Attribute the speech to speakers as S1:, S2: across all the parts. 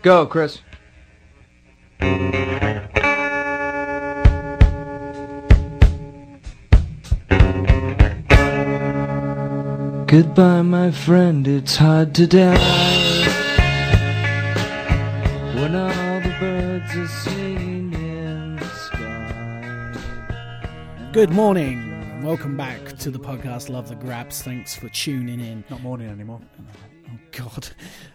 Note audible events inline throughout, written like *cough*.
S1: Go, Chris. Goodbye, my friend, it's hard to die. When all the birds are singing in the sky.
S2: Good morning. Welcome back to the podcast Love the Graps. Thanks for tuning in.
S3: Not morning anymore.
S2: Oh, God.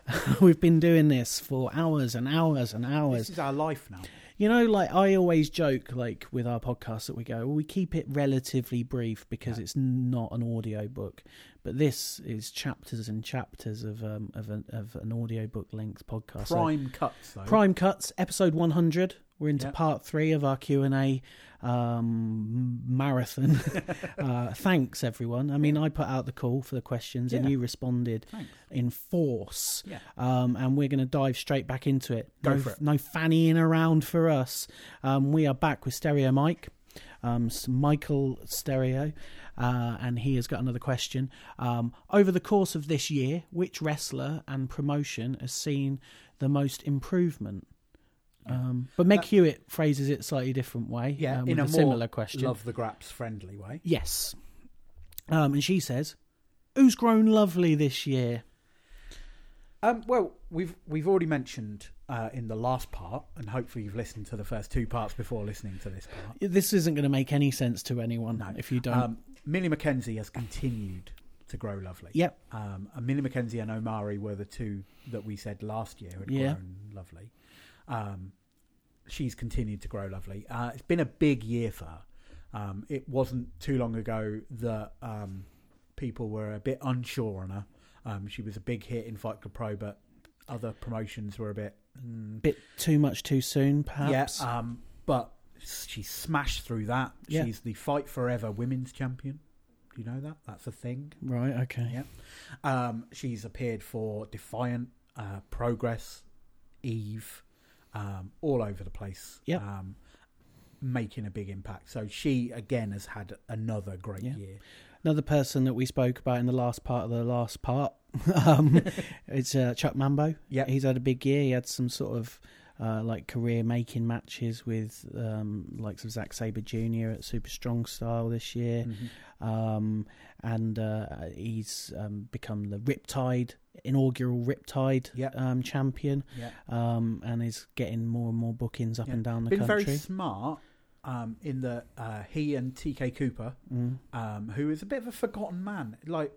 S2: *laughs* We've been doing this for hours and hours and hours.
S3: This is our life now.
S2: You know, like I always joke, like with our podcast that we go, well, we keep it relatively brief because it's not an audio book, but this is chapters and chapters of um of an of an audio book length podcast. So-
S3: Prime cuts though.
S2: Prime Cuts, episode 100. We're into
S3: Yep.
S2: part three of our Q and A um, marathon. *laughs* uh, thanks, everyone. I mean, I put out the call for the questions, and you responded
S3: Thanks.
S2: in force.
S3: Yeah.
S2: Um, and we're going to dive straight back into it.
S3: Go
S2: no,
S3: for it.
S2: No fannying around for us. Um, we are back with Stereo Mike. Um, Michael Stereo, uh, and he has got another question. Um, over the course of this year, which wrestler and promotion has seen the most improvement? Um, but Meg
S3: That-
S2: Hewitt phrases it slightly different way.
S3: Yeah,
S2: um,
S3: in a,
S2: a,
S3: more
S2: similar question.
S3: love the graps friendly way.
S2: Yes. Um, and she says, "Who's grown lovely this year?"
S3: Um, well, we've we've already mentioned uh, in the last part, and hopefully you've listened to the first two parts before listening to this part.
S2: This isn't going to make any sense to anyone
S3: No.
S2: if you don't.
S3: Um, Millie McKenzie has continued to grow lovely.
S2: yep.
S3: Um, and Millie McKenzie and Omari were the two that we said last year had
S2: Yeah.
S3: grown lovely. Um, she's continued to grow lovely. Uh, it's been a big year for her. Um, it wasn't too long ago that um, people were a bit unsure on her. Um, she was a big hit in Fight Club Pro, but other promotions were a bit. Mm,
S2: Bit too much too soon, perhaps.
S3: yeah, um, but she smashed through that.
S2: Yeah.
S3: She's the Fight Forever Women's Champion. Do you know that? That's a thing.
S2: right. Okay.
S3: Yeah. Um, she's appeared for Defiant, uh, Progress, Eve, um, all over the place.
S2: Yep.
S3: Um, making a big impact. So she again has had another great
S2: Yeah.
S3: year.
S2: Another person that we spoke about in the last part of the last part, *laughs* um, *laughs* it's uh, Chuck Mambo.
S3: Yeah.
S2: He's had a big year. He had some sort of uh, like career making matches with um, likes of Zack Sabre Jr. at Super Strong Style this year.
S3: Mhm.
S2: um, and uh, he's um, become the Riptide inaugural Riptide
S3: Yeah.
S2: um, champion,
S3: Yeah.
S2: um, and is getting more and more bookings up
S3: Yeah.
S2: and down the
S3: Been
S2: country.
S3: very smart um, in that uh, he and TK Cooper,
S2: Mm.
S3: um, who is a bit of a forgotten man, like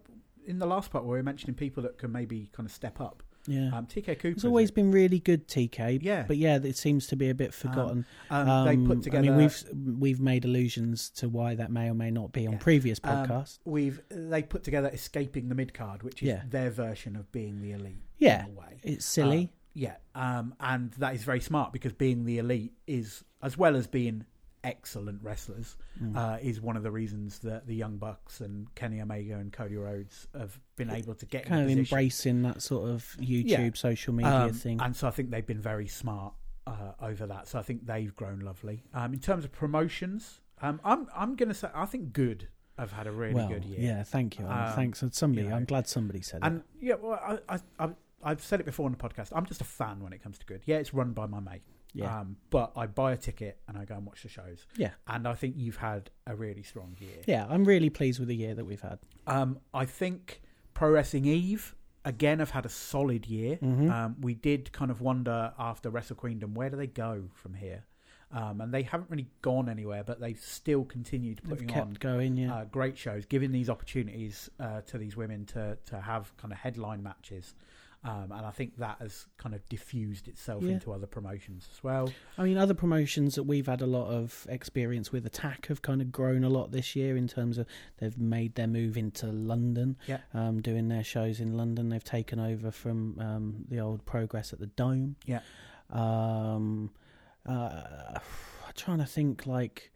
S3: in the last part where we are mentioning people that can maybe kind of step up.
S2: Yeah,
S3: Um, TK Cooper.
S2: he's always been really good, TK.
S3: Yeah.
S2: but yeah, it seems to be a bit forgotten.
S3: Um, they put
S2: Um,
S3: together.
S2: I mean, we've we've made allusions to why that may or may not be on
S3: Yeah.
S2: previous
S3: Um,
S2: podcasts.
S3: We've they put together escaping the mid card, which is
S2: Yeah.
S3: their version of being the elite.
S2: yeah,
S3: in a way.
S2: it's silly.
S3: Uh, yeah, um, and that is very smart because being the elite is, as well as being excellent wrestlers,
S2: Mm.
S3: uh, is one of the reasons that the Young Bucks and Kenny Omega and Cody Rhodes have been able to get
S2: kind
S3: in
S2: of embracing that sort of YouTube
S3: Yeah.
S2: social media
S3: Um,
S2: thing.
S3: And so I think they've been very smart uh, over that. So I think they've grown lovely. Um, in terms of promotions, um, I'm I'm going to say I think Good I've had a really
S2: well,
S3: good year.
S2: yeah, thank you.
S3: Um,
S2: Thanks, and somebody.
S3: you know.
S2: I'm glad somebody said it.
S3: And yeah, well, I, I, I, I've said it before on the podcast. I'm just a fan when it comes to good. Yeah, it's run by my mate.
S2: Yeah.
S3: Um, but I buy a ticket and I go and watch the shows.
S2: Yeah.
S3: And I think you've had a really strong year.
S2: Yeah, I'm really pleased with the year that we've had.
S3: Um, I think Pro Wrestling Eve again have had a solid year.
S2: Mhm.
S3: Um, we did kind of wonder after Wrestle Queendom where do they go from here, um, and they haven't really gone anywhere, but they've still continued putting on
S2: going, yeah.
S3: uh, great shows, giving these opportunities uh, to these women to to have kind of headline matches. Um, and I think that has kind of diffused itself
S2: Yeah.
S3: into other promotions as well.
S2: I mean, other promotions that we've had a lot of experience with, Attack, have kind of grown a lot this year in terms of they've made their move into London,
S3: Yeah.
S2: um, doing their shows in London. They've taken over from um, the old Progress at the Dome.
S3: Yeah.
S2: Um, uh, I'm trying to think like.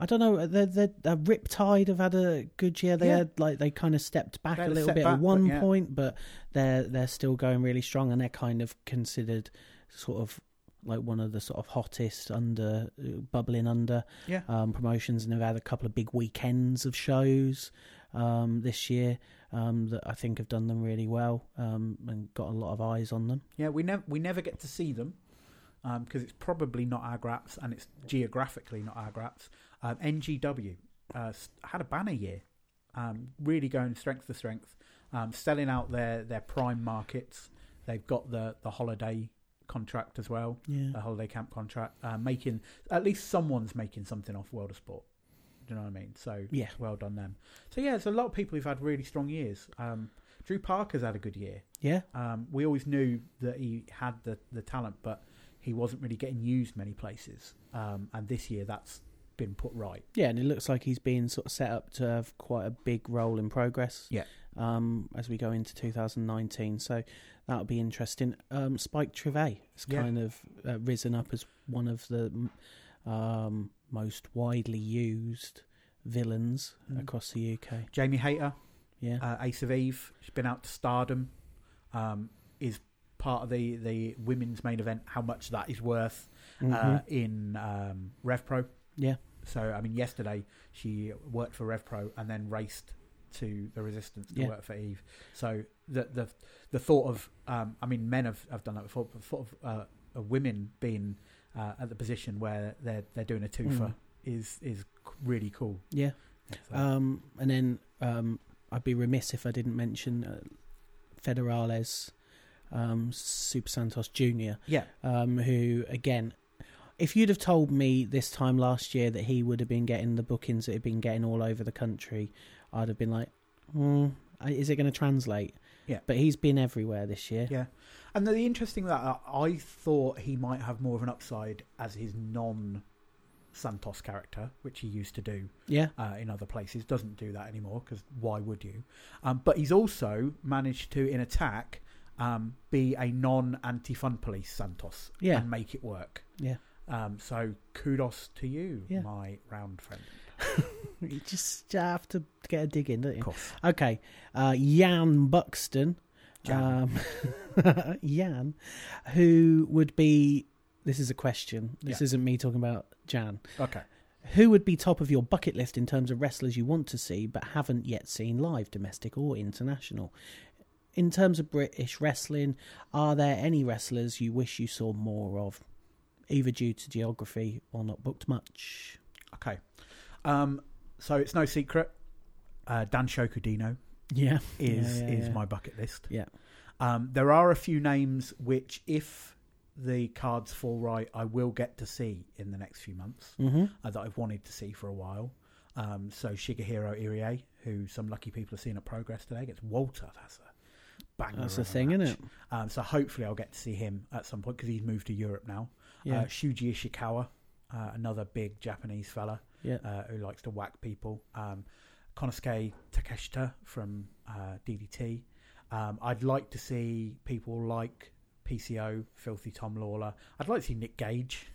S2: I don't know. The the, the Riptide have had a good year. They
S3: Yeah.
S2: had like they kind of stepped back a little bit
S3: setback,
S2: at
S3: but
S2: one
S3: yeah.
S2: point, but they're they're still going really strong, and they're kind of considered sort of like one of the sort of hottest under uh, bubbling under
S3: Yeah.
S2: um, promotions, and they've had a couple of big weekends of shows um, this year. um, that I think have done them really well um, and got a lot of eyes on them.
S3: Yeah, we never we never get to see them because it's probably not our graps and it's geographically not our graps. Um, NGW uh, had a banner year, um, really going strength to strength, um, selling out their their prime markets. They've got the the holiday contract as well,
S2: Yeah,
S3: the holiday camp contract, uh, making at least someone's making something off World of Sport. Do you know what I mean? So
S2: yeah,
S3: well done them. So yeah, there's a lot of people who've had really strong years. Um, Drew Parker's had a good year.
S2: yeah.
S3: Um, we always knew that he had the, the talent, but he wasn't really getting used many places. Um, and this year, that's been put right.
S2: Yeah, and it looks like he's being sort of set up to have quite a big role in progress.
S3: Yeah.
S2: Um, as we go into 2019, so that'll be interesting. Um, Spike Trivet has
S3: Yeah.
S2: kind of uh, risen up as one of the um, most widely used villains
S3: Mm.
S2: across the UK.
S3: Jamie Hayter,
S2: Yeah,
S3: uh, Ace of Eve, she's been out to Stardom, um, is part of the, the women's main event. How much that is worth uh,
S2: Mhm.
S3: in um, RevPro.
S2: yeah,
S3: So I mean, yesterday she worked for RevPro and then raced to the Resistance to
S2: Yeah.
S3: work for Eve. So the the the thought of um, I mean, men have, have done that before. But thought of, uh, women being uh, at the position where they're they're doing a twofer
S2: Mm.
S3: is is really cool.
S2: yeah.
S3: So,
S2: Um, and then um, I'd be remiss if I didn't mention uh, Federales um, Super Santos Jr.
S3: yeah,
S2: um, who again, if you'd have told me this time last year that he would have been getting the bookings that he'd been getting all over the country, I'd have been like, hmm, is it going to translate?
S3: Yeah.
S2: But he's been everywhere this year.
S3: yeah. And the, the interesting that I, I thought he might have more of an upside as his non Santos character, which he used to do.
S2: Yeah.
S3: uh, in other places. Doesn't do that anymore because why would you? Um, but he's also managed to, in attack, um, be a non-anti-fun police Santos
S2: Yeah.
S3: and make it work.
S2: Yeah.
S3: Um, so kudos to you,
S2: Yeah.
S3: my round friend. *laughs*
S2: You just have to get a dig in, don't
S3: Of
S2: you?
S3: course.
S2: Okay. Uh, Jan Buxton.
S3: Jan.
S2: Um, *laughs* Jan, who would be. This is a question. This
S3: Yeah.
S2: isn't me talking about Jan.
S3: Okay.
S2: Who would be top of your bucket list in terms of wrestlers you want to see but haven't yet seen live, domestic or international? In terms of British wrestling, are there any wrestlers you wish you saw more of, either due to geography or not booked much?
S3: Okay. Um, so it's no secret. Uh, Danshoku Dino
S2: Yeah,
S3: is
S2: Yeah, yeah,
S3: is
S2: yeah.
S3: my bucket list.
S2: Yeah.
S3: Um, there are a few names which, if the cards fall right, I will get to see in the next few months.
S2: hmm
S3: uh, that I've wanted to see for a while. Um, so Shigehiro Irie, who some lucky people have seen at Progress today, gets Walter. That's a banger.
S2: That's
S3: a
S2: thing,
S3: match.
S2: isn't it?
S3: Um, so hopefully I'll get to see him at some point because he's moved to Europe now.
S2: Yeah,
S3: Uh, Shuji Ishikawa, uh, another big Japanese fella
S2: yeah,
S3: uh, who likes to whack people. Um, Konosuke Takeshita from uh, DDT. Um, I'd like to see people like PCO, Filthy Tom Lawler. I'd like to see Nick Gage.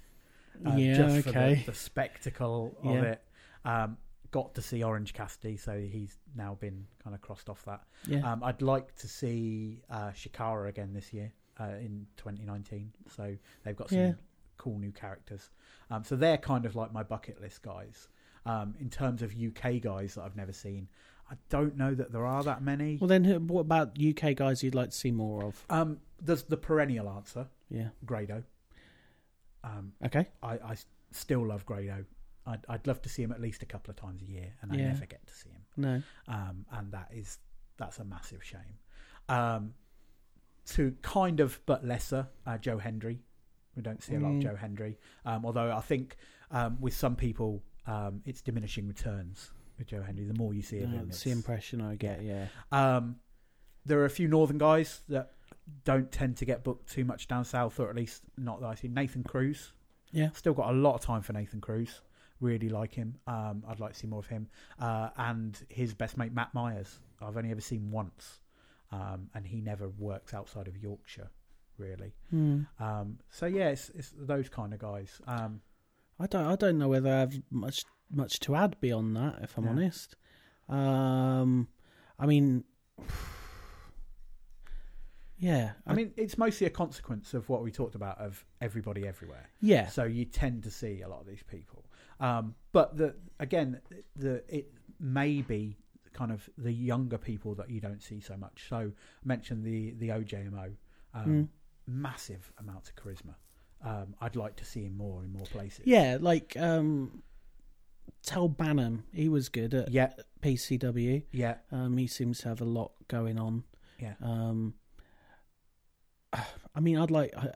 S3: uh,
S2: yeah.
S3: just for
S2: okay.
S3: the, the spectacle of
S2: Yeah.
S3: it. Um, got to see Orange Cassidy, so he's now been kind of crossed off that.
S2: yeah,
S3: Um, I'd like to see uh, Chikara again this year uh, in 2019. So they've got some
S2: Yeah.
S3: Cool new characters. Um, so they're kind of like my bucket list guys. Um, in terms of UK guys that I've never seen, I don't know that there are that many.
S2: well, then, what about UK guys you'd like to see more of?
S3: Um, there's the perennial answer,
S2: Yeah.
S3: Grado. Um,
S2: Okay.
S3: I still love Grado. I'd, I'd love to see him at least a couple of times a year, and I
S2: Yeah.
S3: never get to see him.
S2: No.
S3: um, and that is that's a massive shame. Um, to kind of but lesser, uh, Joe Hendry. We don't see a lot of
S2: Mm.
S3: Joe Hendry, um, although I think um, with some people um, it's diminishing returns with Joe Hendry. The more you see of him,
S2: that's the
S3: it's-
S2: impression I get. Yeah.
S3: um, there are a few northern guys that don't tend to get booked too much down south, or at least not that I see. Nathan Cruz,
S2: Yeah.
S3: Still got a lot of time for Nathan Cruz. Really like him. Um, I'd like to see more of him. Uh, and his best mate Matt Myers. I've only ever seen once, um, and he never works outside of Yorkshire, really.
S2: Hmm.
S3: Um, so yeah, it's, it's those kind of guys. Um,
S2: I don't. I don't know whether I have much much to add beyond that. If I'm
S3: Yeah.
S2: honest. Um. I mean. *sighs* Yeah.
S3: I mean, it's mostly a consequence of what we talked about of everybody everywhere.
S2: Yeah.
S3: So you tend to see a lot of these people. Um, but the again, the it may be kind of the younger people that you don't see so much. So I mentioned the the OJMO, um,
S2: Mm.
S3: Massive amounts of charisma. Um, I'd like to see him more in more places.
S2: Yeah, like um, Tel Bannum, he was good at
S3: yeah,
S2: PCW.
S3: yeah,
S2: Um, he seems to have a lot going on.
S3: yeah.
S2: Um, *sighs* I mean, I'd like. I,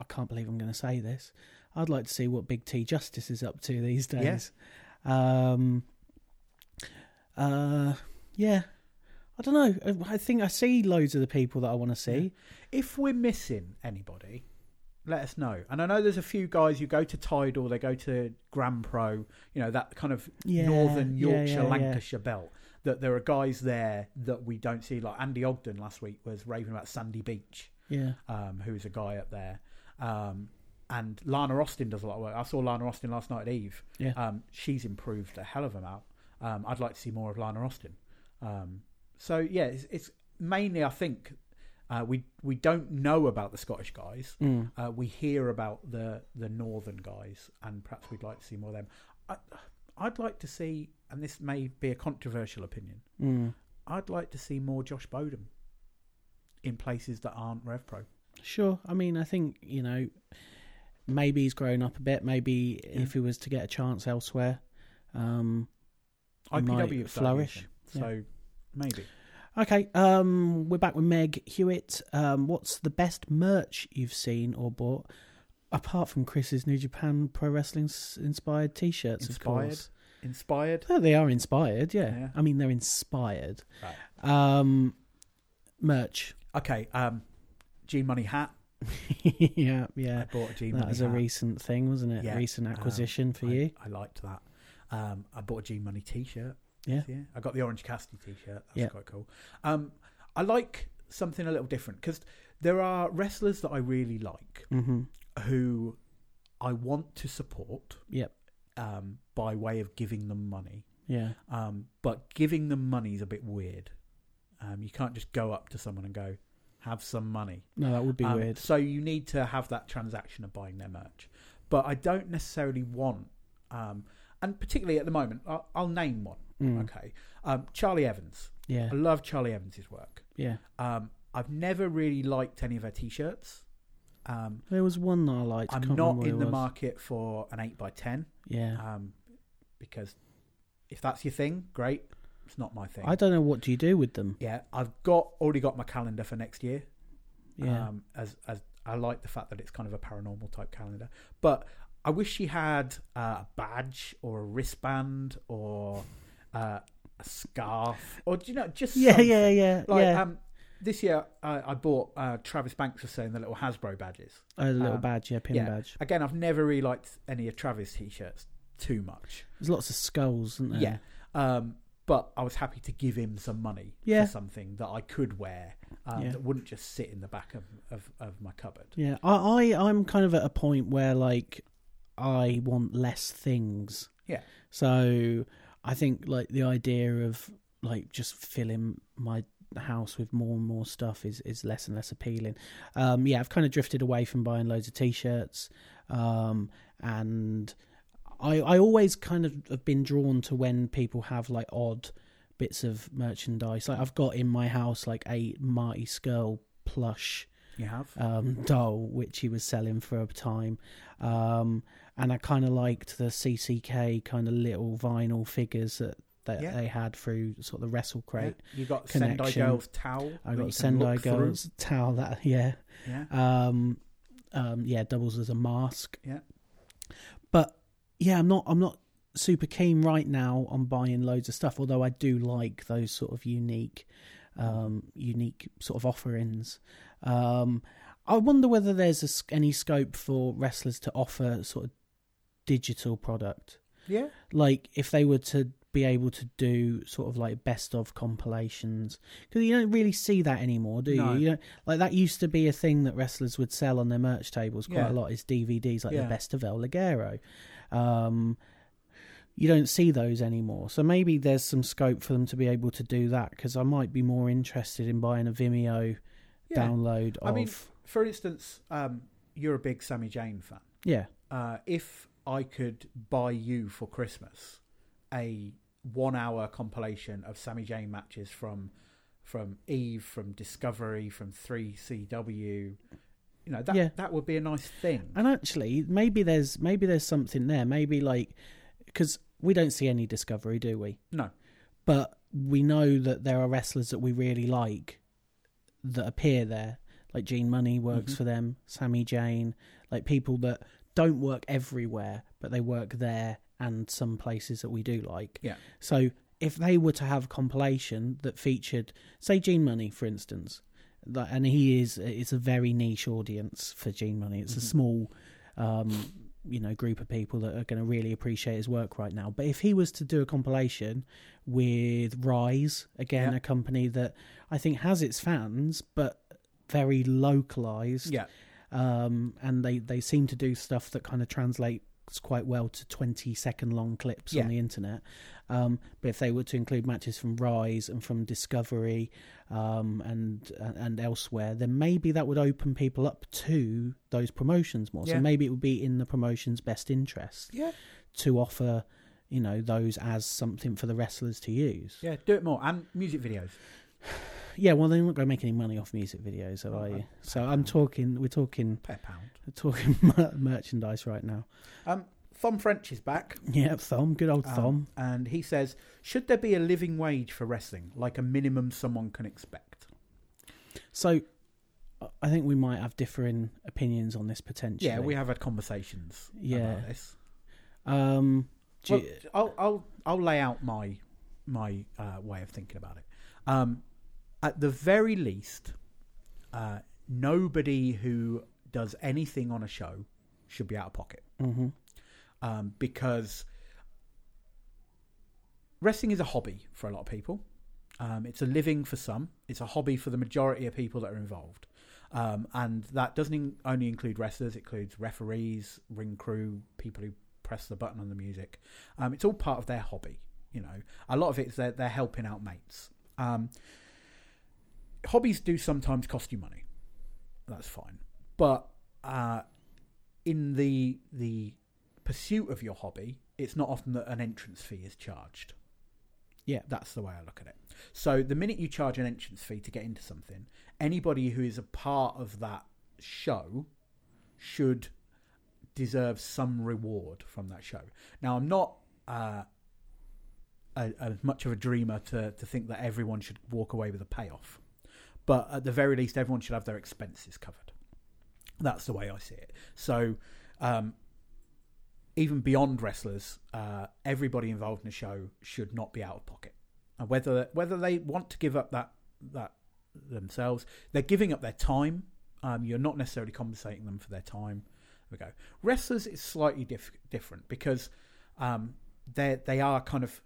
S2: I can't believe I'm going to say this. I'd like to see what Big T Justice is up to these
S3: Yeah.
S2: days. Um, uh, yeah. I don't know. I think I see loads of the people that I want to see.
S3: If we're missing anybody, let us know. And I know there's a few guys who go to Tidal, they go to Grand Pro, you know, that kind of
S2: Yeah,
S3: northern
S2: yeah,
S3: Yorkshire,
S2: yeah, yeah.
S3: Lancashire belt. That there are guys there that we don't see. Like Andy Ogden last week was raving about Sandy Beach,
S2: Yeah.
S3: um, who's a guy up there. Um, and Lana Austin does a lot of work. I saw Lana Austin last night at Eve.
S2: Yeah.
S3: Um, she's improved a hell of a amount. Um, I'd like to see more of Lana Austin. Um, so yeah, it's, it's mainly I think uh, we we don't know about the Scottish guys.
S2: Mm.
S3: Uh, we hear about the the northern guys, and perhaps we'd like to see more of them. I, I'd like to see, and this may be a controversial opinion.
S2: Mm.
S3: I'd like to see more Josh Bodom in places that aren't RevPro.
S2: Sure. I mean, I think you know, maybe he's grown up a bit. Maybe
S3: Yeah.
S2: if he was to get a chance elsewhere, um,
S3: IPW
S2: might flourish.
S3: so maybe.
S2: Okay, um, we're back with Meg Hewitt. Um, what's the best merch you've seen or bought, apart from Chris's New Japan Pro Wrestling s- inspired T-shirts?
S3: Inspired?
S2: Of course,
S3: Inspired.
S2: Oh, they are inspired. Yeah.
S3: Yeah.
S2: I mean they're inspired. Um, merch.
S3: Okay. Um, G Money hat. *laughs*
S2: yeah,
S3: I
S2: yeah.
S3: bought a G
S2: That
S3: Money
S2: was a
S3: hat.
S2: recent thing, wasn't it?
S3: Yeah,
S2: Recent
S3: um,
S2: acquisition for
S3: I,
S2: you.
S3: I liked that. Um, I bought a G Money T-shirt.
S2: Yeah.
S3: Yeah, I got the Orange Cassidy T-shirt. That's
S2: Yeah.
S3: quite cool. Um, I like something a little different because there are wrestlers that I really like
S2: Mm-hmm.
S3: who I want to support
S2: Yep.
S3: um, by way of giving them money.
S2: Yeah.
S3: Um, but giving them money is a bit weird. Um, you can't just go up to someone and go, "Have some money."
S2: No, that would be
S3: Um,
S2: weird.
S3: So you need to have that transaction of buying their merch. But I don't necessarily want, um, and particularly at the moment, I'll, I'll name one.
S2: Mm.
S3: Okay, um, Charlie Evans.
S2: Yeah.
S3: I love Charlie Evans's work.
S2: Yeah.
S3: Um, I've never really liked any of her t-shirts. Um,
S2: There was one that I liked.
S3: I'm not in the
S2: was.
S3: market for an eight by ten,
S2: Yeah.
S3: um, because if that's your thing, great. It's not my thing.
S2: I don't know what do you do with them.
S3: yeah, I've got already got my calendar for next year.
S2: Yeah.
S3: Um, as as I like the fact that it's kind of a paranormal type calendar, but I wish she had uh, a badge or a wristband or uh, a scarf or do you know just
S2: yeah,
S3: something.
S2: yeah, yeah,
S3: Like
S2: yeah.
S3: um, this year, I, I bought uh, Travis Banks was saying the little Hasbro badges.
S2: a little
S3: um,
S2: badge, yeah, pin
S3: yeah.
S2: badge.
S3: Again, I've never really liked any of Travis t-shirts too much.
S2: There's lots of skulls, isn't there?
S3: Yeah, um, but I was happy to give him some money
S2: Yeah.
S3: for something that I could wear um,
S2: Yeah.
S3: that wouldn't just sit in the back of, of, of my cupboard.
S2: Yeah, I, I I'm kind of at a point where like I want less things.
S3: Yeah.
S2: So I think like the idea of like just filling my house with more and more stuff is is less and less appealing. Um yeah, I've kind of drifted away from buying loads of t-shirts. Um and I I always kind of have been drawn to when people have like odd bits of merchandise. Like I've got in my house like a Marty Scurll plush
S3: You have?
S2: um, doll, which he was selling for a time. Um, and I kind of liked the CCK kind of little vinyl figures that, that
S3: Yeah.
S2: they had through sort of the Wrestle Crate.
S3: Yeah. You got Sendai
S2: connection.
S3: Girls towel.
S2: I got Sendai
S3: look through.
S2: Girls towel that, *laughs* yeah.
S3: Yeah.
S2: Um, um, yeah, doubles as a mask.
S3: Yeah.
S2: But yeah, I'm not, I'm not super keen right now on buying loads of stuff, although I do like those sort of unique, um, unique sort of offerings. Um, I wonder whether there's a any scope for wrestlers to offer sort of digital product,
S3: Yeah.
S2: like if they were to be able to do sort of like best of compilations because you don't really see that anymore, do
S3: No.
S2: you? You don't like that used to be a thing that wrestlers would sell on their merch tables quite
S3: Yeah.
S2: a lot. Is DVDs like
S3: Yeah.
S2: the best of El Ligero. Um, you don't see those anymore, so maybe there's some scope for them to be able to do that. Because I might be more interested in buying a Vimeo
S3: Yeah.
S2: download of.
S3: I mean, for instance, um, you're a big Sammii Jayne fan.
S2: yeah,
S3: Uh, if I could buy you for Christmas a one hour compilation of Sammii Jayne matches from from Eve, from Discovery, from Three CW. You know that
S2: Yeah.
S3: that would be a nice thing.
S2: And actually, maybe there's maybe there's something there. Maybe like because we don't see any discovery, do we?
S3: No,
S2: But we know that there are wrestlers that we really like that appear there. Like Gene Munny works
S3: Mhm.
S2: for them, Sammii Jayne, like people that don't work everywhere, but they work there and some places that we do like.
S3: Yeah.
S2: So if they were to have a compilation that featured, say, Gene Munny, for instance, and he is it's a very niche audience for Gene Munny. It's a
S3: Mhm.
S2: small, um, you know, group of people that are going to really appreciate his work right now. But if he was to do a compilation with Rise, again,
S3: Yeah.
S2: a company that I think has its fans, but very localized,
S3: yeah,
S2: um, and they they seem to do stuff that kind of translates quite well to 20 second long clips
S3: Yeah.
S2: on the internet um, but if they were to include matches from rise and from discovery um, and and elsewhere then maybe that would open people up to those promotions more
S3: Yeah.
S2: so maybe it would be in the promotion's best interest
S3: yeah,
S2: to offer you know those as something for the wrestlers to use
S3: yeah. Do it more and music videos.
S2: Yeah well they're not going to make any money off music videos are you so i'm talking we're talking
S3: Per pound.
S2: we're *laughs* talking mer- merchandise right now
S3: Um, Thom French is back.
S2: Yeah, Thom, good old
S3: um,
S2: Thom.
S3: and he says, "Should there be a living wage for wrestling, like a minimum someone can expect?"
S2: So, I- I think we might have differing opinions on this potentially.
S3: Yeah, we have had conversations
S2: Yeah.
S3: about this.
S2: Um,
S3: Well,
S2: you-
S3: I'll I'll I'll lay out my my uh, way of thinking about it. Um, at the very least, uh, nobody who does anything on a show should be out of pocket
S2: mhm.
S3: um, because wrestling is a hobby for a lot of people. Um, it's a living for some. It's a hobby for the majority of people that are involved. Um, and that doesn't in- only include wrestlers, it includes referees, ring crew, people who press the button on the music. Um, it's all part of their hobby. You know, a lot of it is they're, they're helping out mates. Hobbies do sometimes cost you money. That's fine. But uh, in the the pursuit of your hobby, it's not often that an entrance fee is charged.
S2: Yeah.
S3: That's the way I look at it. So the minute you charge an entrance fee to get into something, anybody who is a part of that show should deserve some reward from that show. Now, I'm not uh, a, as much of a dreamer to, to think that everyone should walk away with a payoff, but at the very least, everyone should have their expenses covered. That's the way I see it. So, um, even beyond wrestlers, uh, everybody involved in the show should not be out of pocket. And whether whether they want to give up that that themselves, they're giving up their time. Um, you're not necessarily compensating them for their time. There we go. Wrestlers is slightly diff- different because um, they they are kind of.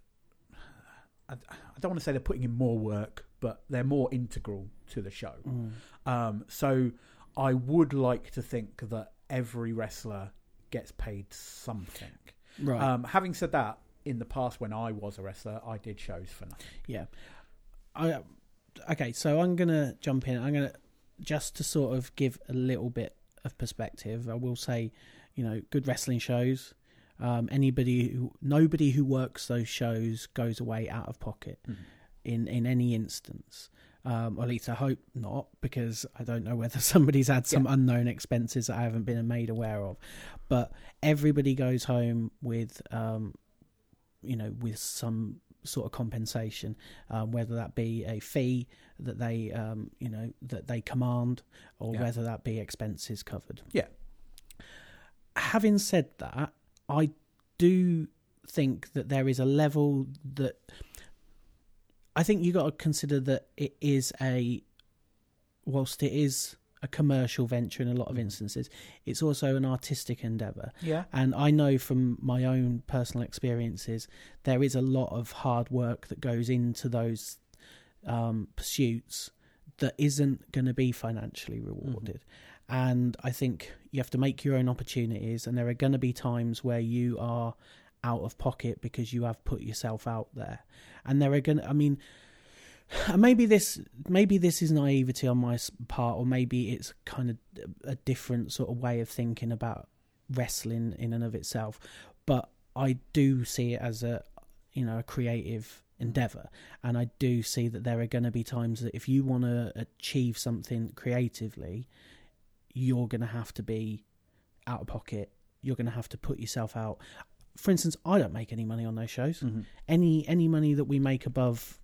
S3: *sighs* I, I don't want to say they're putting in more work, but they're more integral to the show.
S2: Mm.
S3: Um, so I would like to think that every wrestler gets paid something.
S2: Right.
S3: Um, having said that, in the past when I was a wrestler, I did shows for nothing.
S2: yeah. I, okay, so I'm going to jump in. I'm going to, just to sort of give a little bit of perspective, I will say, you know, good wrestling shows. Um, anybody who, nobody who works those shows goes away out of pocket in, in any instance. Um, or at least I hope not, because I don't know whether *laughs* somebody's had some
S3: Yeah.
S2: unknown expenses that I haven't been made aware of. But everybody goes home with, um, you know, with some sort of compensation, um, whether that be a fee that they, um, you know, that they command, or
S3: Yeah.
S2: whether that be expenses covered.
S3: Yeah.
S2: Having said that, I do think that there is a level that I think you got to consider that it is a, whilst it is a commercial venture in a lot of instances, it's also an artistic endeavor.
S3: Yeah.
S2: And I know from my own personal experiences, there is a lot of hard work that goes into those um, pursuits that isn't going to be financially rewarded. And I think you have to make your own opportunities, and there are going to be times where you are out of pocket because you have put yourself out there. And there are going to, I mean, *sighs* maybe this maybe this is naivety on my part or maybe it's kind of a different sort of way of thinking about wrestling in and of itself. But i do see it as a you know a creative endeavor. And i do see that there are going to be times that if you want to achieve something creatively you're going to have to be out of pocket. You're going to have to put yourself out for instance i don't make any money on those shows
S3: Mhm.
S2: any any money that we make above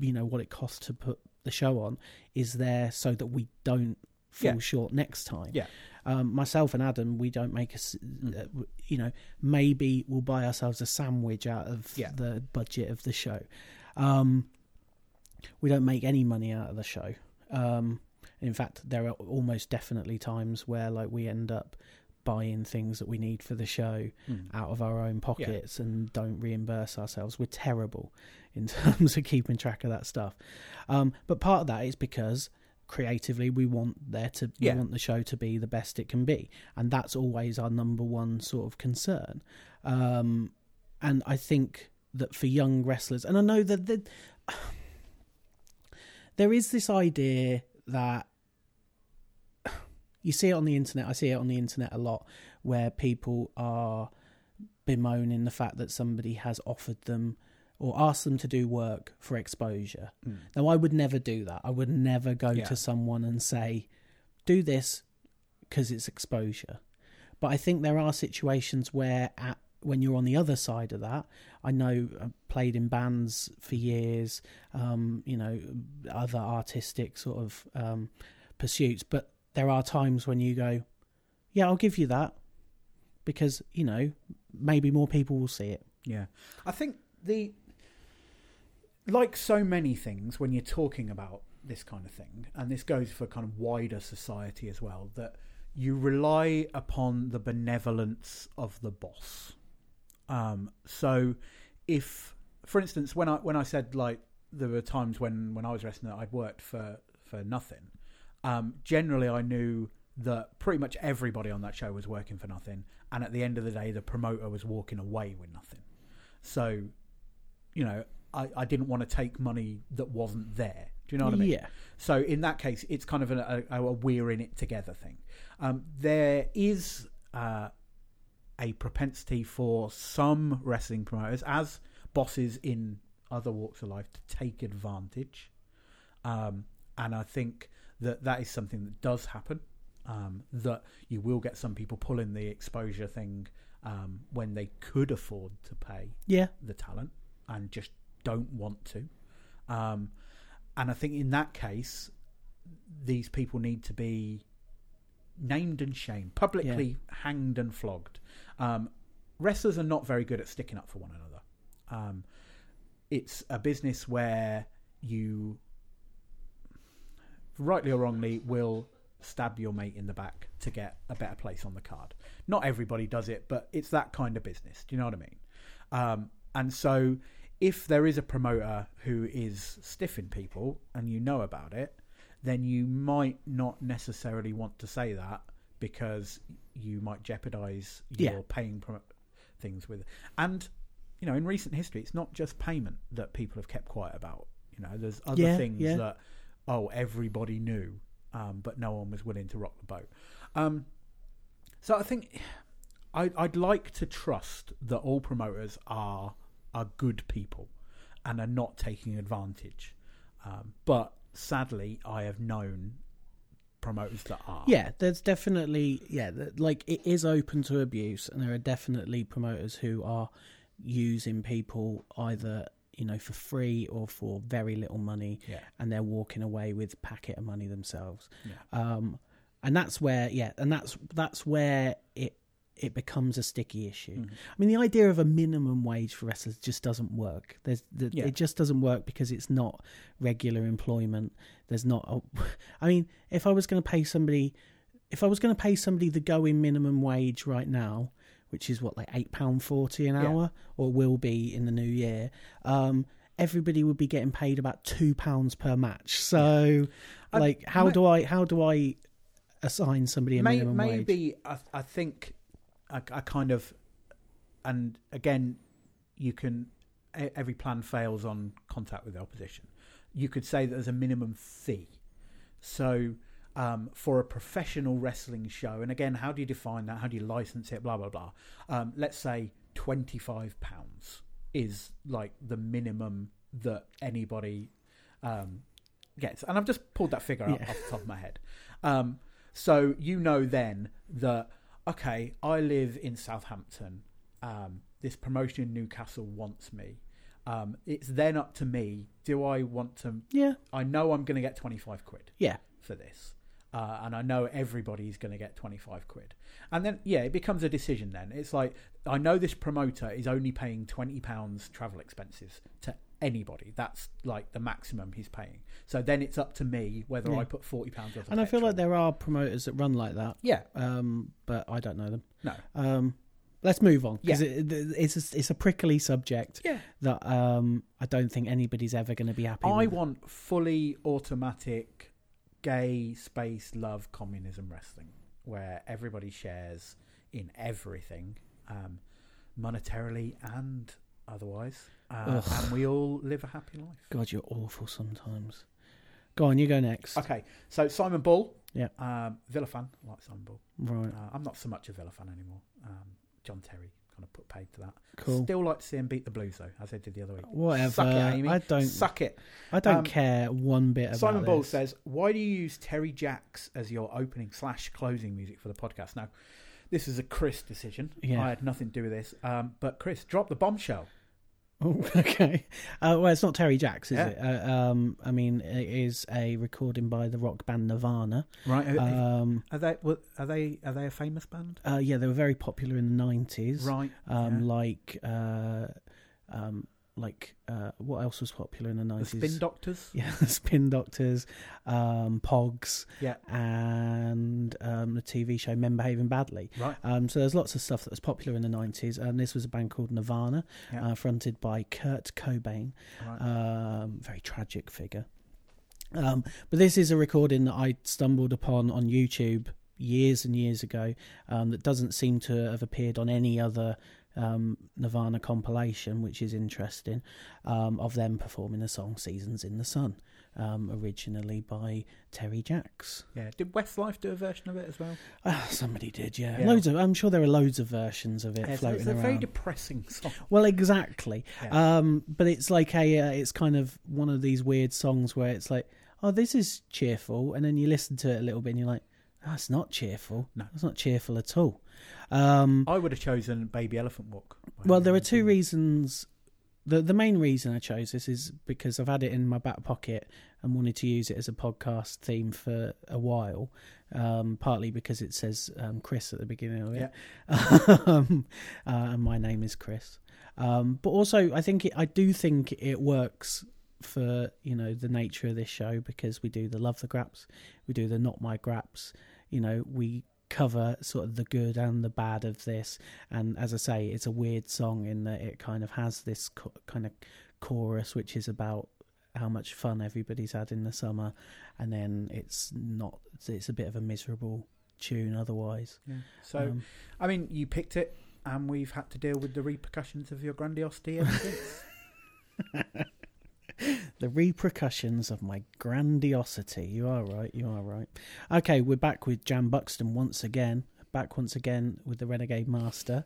S2: you know what it costs to put the show on is there so that we don't fall
S3: Yeah.
S2: short next time
S3: Yeah.
S2: um, myself and adam we don't make a s- uh, you know maybe we'll buy ourselves a sandwich out of
S3: Yeah.
S2: the budget of the show um, we don't make any money out of the show um, in fact there are almost definitely times where like we end up buying things that we need for the show
S3: Mm.
S2: out of our own pockets and don't reimburse ourselves. We're terrible *laughs* in terms of keeping track of that stuff. Um, but part of that is because creatively we want there to
S3: Yeah.
S2: we want the show to be the best it can be, and that's always our number one sort of concern. Um, and I think that for young wrestlers, and I know that the, *sighs* there is this idea that you see it on the internet. I see it on the internet a lot, where people are bemoaning the fact that somebody has offered them or asked them to do work for exposure.
S3: Mm.
S2: Now, I would never do that. I would never go
S3: Yeah.
S2: to someone and say, "Do this because it's exposure." But I think there are situations where, at, when you're on the other side of that, I know I've played in bands for years, um, you know, other artistic sort of um, pursuits, but there are times when you go, "Yeah, I'll give you that," because you know maybe more people will see it.
S3: Yeah, I think the like so many things when you're talking about this kind of thing, and this goes for kind of wider society as well, that you rely upon the benevolence of the boss. Um, so, if, for instance, when I when I said like there were times when when I was wrestling that I'd worked for for nothing, um, generally I knew that pretty much everybody on that show was working for nothing, and at the end of the day, the promoter was walking away with nothing. So, you know, I, I didn't want to take money that wasn't there. Do you know what I mean?
S2: Yeah,
S3: So in that case, it's kind of a, a, a we're in it together thing. Um, there is uh, a propensity for some wrestling promoters, as bosses in other walks of life, to take advantage. Um, and I think that that is something that does happen. Um, that you will get some people pulling the exposure thing um, when they could afford to pay
S2: yeah,
S3: the talent and just don't want to. Um, and I think in that case, these people need to be named and shamed, publicly hanged and flogged. Um, wrestlers are not very good at sticking up for one another. Um, it's a business where you, rightly or wrongly, will stab your mate in the back to get a better place on the card. Not everybody does it, but it's that kind of business. Do you know what I mean? Um, and so, if there is a promoter who is stiffing people and you know about it, then you might not necessarily want to say that because you might jeopardize your
S2: Yeah.
S3: paying pro- things with. And you know, in recent history, it's not just payment that people have kept quiet about. You know, there's other
S2: Yeah,
S3: things
S2: yeah.
S3: that oh everybody knew, um, but no one was willing to rock the boat. Um, so I think I, I'd like to trust that all promoters are are good people and are not taking advantage. Um, but sadly, I have known promoters that are.
S2: yeah. There's definitely yeah, like it is open to abuse, and there are definitely promoters who are using people either you know for free or for very little money,
S3: Yeah.
S2: and they're walking away with a packet of money themselves.
S3: Yeah.
S2: um, and that's where yeah, and that's that's where it it becomes a sticky issue.
S3: Mhm.
S2: I mean, the idea of a minimum wage for wrestlers just doesn't work. There's the,
S3: Yeah.
S2: it just doesn't work because it's not regular employment. There's not. A, *laughs* I mean, if I was going to pay somebody, if I was going to pay somebody the going minimum wage right now, which is what like eight pound forty an
S3: Yeah.
S2: hour, or will be in the new year. Um, everybody would be getting paid about two pounds per match. So,
S3: I-
S2: like, how
S3: ma-
S2: do I how do I assign somebody a
S3: May,
S2: minimum wage?
S3: maybe I, I think I, I kind of, and again, you can. Every plan fails on contact with the opposition. You could say that there's a minimum fee. So, um, for a professional wrestling show, and again, how do you define that? How do you license it? Blah blah blah. Um, let's say twenty five pounds is like the minimum that anybody um, gets. And I've just pulled that figure
S2: Yeah.
S3: off the top of my head. Um, so you know then that okay, I live in Southampton. Um, this promotion in Newcastle wants me. Um, it's then up to me. Do I want to?
S2: Yeah,
S3: I know I'm going to get twenty five quid
S2: yeah,
S3: for this. Uh, and I know everybody's going to get 25 quid. And then, yeah, it becomes a decision then. It's like, I know this promoter is only paying £20 travel expenses to anybody. That's like the maximum he's paying. So then it's up to me whether
S2: Yeah.
S3: I put £40 worth of
S2: and I feel like there are promoters that run like that,
S3: Yeah,
S2: um, but I don't know them.
S3: no.
S2: Um, let's move on because
S3: Yeah.
S2: it, it- it's a, it's a prickly subject
S3: Yeah.
S2: that um, I don't think anybody's ever going to be happy.
S3: I
S2: with.
S3: want fully automatic gay space love communism wrestling where everybody shares in everything um, monetarily and otherwise. Uh, and we all live a happy life.
S2: God, you're awful sometimes. Go on, you go next.
S3: okay so simon bull.
S2: Yeah.
S3: um, villa fan I like simon bull.
S2: Right,
S3: uh, i'm not so much a villa fan anymore. Um, john terry kind of put paid to that
S2: cool.
S3: still like to see him beat the blues though as they did the other week
S2: Whatever.
S3: Suck it, Amy.
S2: I don't.
S3: suck it
S2: I don't
S3: Um,
S2: care one bit about
S3: Simon Ball
S2: this.
S3: says, "Why do you use Terry Jacks as your opening slash closing music for the podcast?" Now, this is a Chris decision.
S2: Yeah.
S3: I had nothing to do with this. Um, but Chris, drop the bombshell.
S2: Oh, *laughs* okay. Uh, well, it's not Terry Jacks, is
S3: Yeah.
S2: it? Uh, um, I mean, it is a recording by the rock band Nirvana.
S3: Right? Are,
S2: Um,
S3: are they? Are they? Are they a famous band?
S2: uh, yeah, they were very popular in the nineties.
S3: Right.
S2: Um,
S3: yeah.
S2: like, uh, um, like uh, what else was popular in the
S3: the
S2: nineties?
S3: Spin Doctors. *laughs*
S2: Yeah, the Spin Doctors, um, Pogs,
S3: Yeah.
S2: and um, the TV show Men Behaving Badly.
S3: Right.
S2: Um, so there's lots of stuff that was popular in the 90s, and this was a band called Nirvana,
S3: Yeah.
S2: uh, fronted by Kurt Cobain,
S3: Right.
S2: um, very tragic figure. Um, but this is a recording that I stumbled upon on YouTube years and years ago um, that doesn't seem to have appeared on any other um, Nirvana compilation, which is interesting, um, of them performing the song Seasons in the Sun, um, originally by Terry Jacks.
S3: yeah. Did Westlife do a version of it as well?
S2: Ah, somebody did, yeah.
S3: Yeah.
S2: Loads of. I'm sure there are loads of versions of it
S3: Yeah,
S2: floating
S3: it's a
S2: around.
S3: very depressing song.
S2: well, exactly.
S3: Yeah.
S2: Um, but it's like a. Uh, it's kind of one of these weird songs where it's like, oh, this is cheerful, and then you listen to it a little bit, and you're like, that's not cheerful.
S3: No.
S2: it's not cheerful at all. Um,
S3: I would have chosen Baby Elephant Walk.
S2: well, there are two reasons. The the main reason I chose this is because I've had it in my back pocket and wanted to use it as a podcast theme for a while. Um, partly because it says um, Chris at the beginning of it, *laughs* um, uh, and my name is Chris. Um, but also, I think it, I do think it works for you know the nature of this show because we do the love the graps, we do the not my graps. You know, we cover sort of the good and the bad of this and as i say it's a weird song in that it kind of has this co- kind of chorus which is about how much fun everybody's had in the summer and then it's not it's a bit of a miserable tune otherwise
S3: Yeah. So,
S2: Um,
S3: I mean, you picked it, and we've had to deal with the repercussions of your grandiosity ever since. *laughs*
S2: the repercussions of my grandiosity you are right you are right okay we're back with jan buxton once again back once again with the renegade master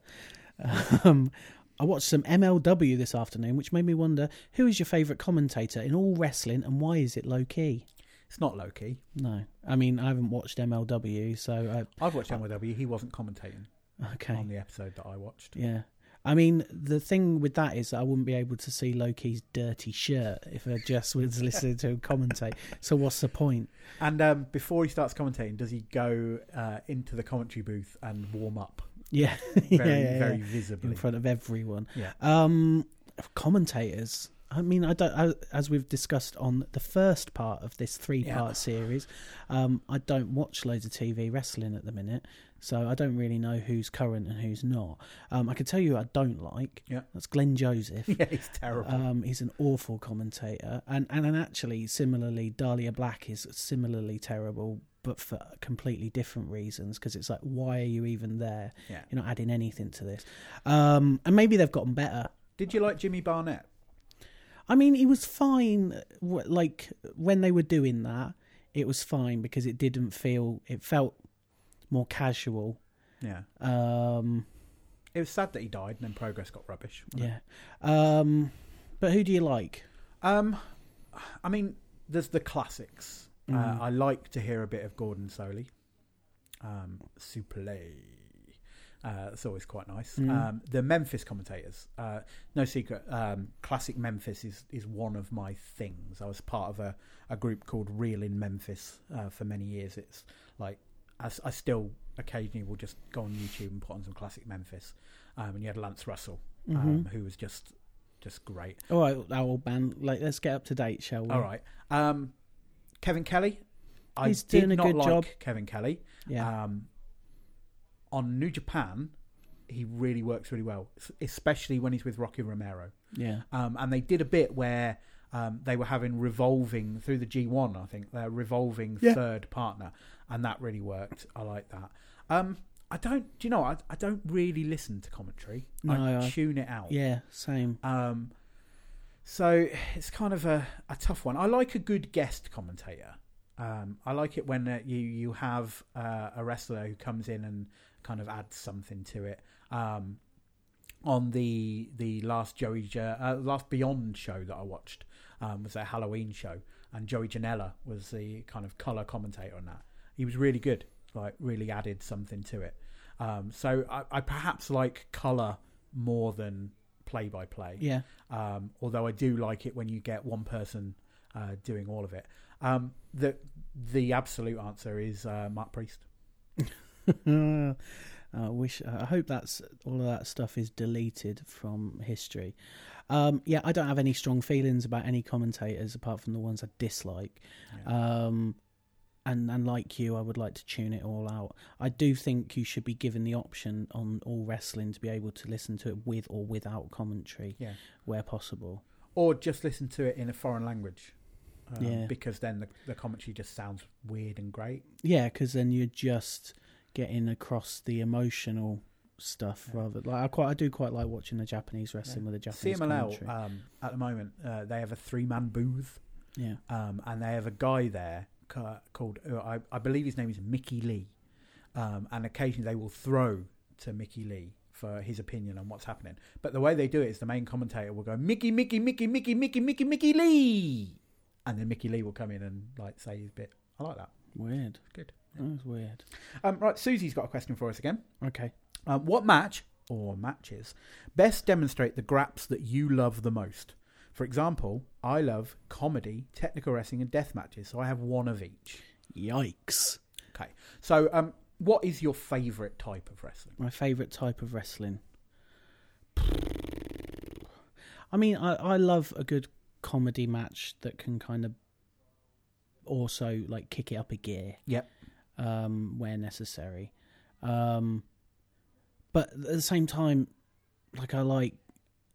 S2: um, I watched some MLW this afternoon, which made me wonder who is your favourite commentator in all wrestling and why is it low key?
S3: it's not low key.
S2: No, I mean I haven't watched MLW, so
S3: I've watched MLW. He wasn't commentating
S2: okay,
S3: on the episode that I watched.
S2: yeah. I mean the thing with that is that I wouldn't be able to see Loki's dirty shirt if I just *laughs* was listening to him commentate. So what's the point?
S3: And um, before he starts commentating, does he go uh, into the commentary booth and warm up
S2: Yeah, *laughs*
S3: very,
S2: yeah, yeah,
S3: very
S2: yeah.
S3: visibly?
S2: in front of everyone.
S3: Yeah.
S2: Um, commentators. I mean, I don't. I, as we've discussed on the first part of this three-part
S3: Yeah.
S2: series, um, I don't watch loads of TV wrestling at the minute, so I don't really know who's current and who's not. Um, I can tell you, I don't like.
S3: Yeah.
S2: that's Glen Joseph. *laughs*
S3: yeah, he's terrible.
S2: Um, he's an awful commentator, and and, and actually, similarly, Dahlia Black is similarly terrible, but for completely different reasons. Because it's like, why are you even there?
S3: yeah.
S2: You're not adding anything to this. Um, and maybe they've gotten better.
S3: Did you like Jimmy Barnett?
S2: I mean, he was fine. Like when they were doing that, it was fine because it didn't feel. It felt more casual.
S3: Yeah.
S2: Um,
S3: It was sad that he died, and then Progress got rubbish.
S2: Yeah. Um, but who do you like?
S3: Um, I mean, there's the classics. Uh,
S2: Mm.
S3: I like to hear a bit of Gordon Solie. Um, Supple. Uh, it's always quite nice.
S2: Mm.
S3: Um, the Memphis commentators, uh, no secret, um, classic Memphis is, is one of my things. I was part of a, a group called Real in Memphis uh, for many years. It's like I still occasionally will just go on YouTube and put on some classic Memphis. Um, and you had Lance Russell, um,
S2: Mhm.
S3: who was just just great.
S2: All right, our old band. Like, let's get up to date, shall we?
S3: All right. Um, Kevin Kelly. I
S2: He's
S3: did
S2: doing a
S3: not
S2: good
S3: like
S2: job.
S3: Kevin Kelly.
S2: Yeah.
S3: Um, on New Japan, he really works really well, especially when he's with Rocky Romero.
S2: yeah.
S3: Um, and they did a bit where um, they were having revolving through the G1, I think, their revolving
S2: Yeah.
S3: third partner, and that really worked. I like that. Um, I don't, do you know, I, I don't really listen to commentary. I
S2: No, I-
S3: tune it out.
S2: Yeah. Same.
S3: Um, so it's kind of a, a tough one. I like a good guest commentator. Um, I like it when uh, you you have uh, a wrestler who comes in and kind of adds something to it. Um, on the the last Joey uh, last Beyond show that I watched um, was their Halloween show, and Joey Janela was the kind of color commentator on that. He was really good, like really added something to it. Um, so I, I perhaps like color more than play by play.
S2: Yeah.
S3: Um, although I do like it when you get one person uh, doing all of it. Um, the the absolute answer is uh, Mark Priest. *laughs*
S2: I wish. I hope that's all of that stuff is deleted from history. Um, yeah, I don't have any strong feelings about any commentators apart from the ones I dislike. Um, and and like you, I would like to tune it all out. I do think you should be given the option on all wrestling to be able to listen to it with or without commentary,
S3: Yeah.
S2: where possible.
S3: Or just listen to it in a foreign language. Um,
S2: Yeah.
S3: Because then the, the commentary just sounds weird and great.
S2: Yeah, because then you're just getting across the emotional stuff
S3: Yeah.
S2: rather. Like I quite, I do quite like watching the Japanese wrestling with the Japanese
S3: CMLL
S2: commentary.
S3: um, at the moment uh, they have a three man booth,
S2: yeah,
S3: um, and they have a guy there ca- called uh, I, I believe his name is Mickey Lee, um, and occasionally they will throw to Mickey Lee for his opinion on what's happening. But the way they do it is the main commentator will go Mickey, Mickey, Mickey, Mickey, Mickey, Mickey, Mickey Lee, and then Mickey Lee will come in and like say his bit. I like that.
S2: weird.
S3: Good.
S2: That's weird.
S3: Um, right, Susie's got a question for us again.
S2: Okay.
S3: Um, what match or matches best demonstrate the graps that you love the most? For example, I love comedy, technical wrestling, and death matches, so I have one of each.
S2: Yikes.
S3: Okay, so um, what is your favourite type of wrestling?
S2: My favourite type of wrestling. I mean, I, I love a good comedy match that can kind of also like kick it up a gear.
S3: Yep.
S2: Um, where necessary. Um, but at the same time, like I like,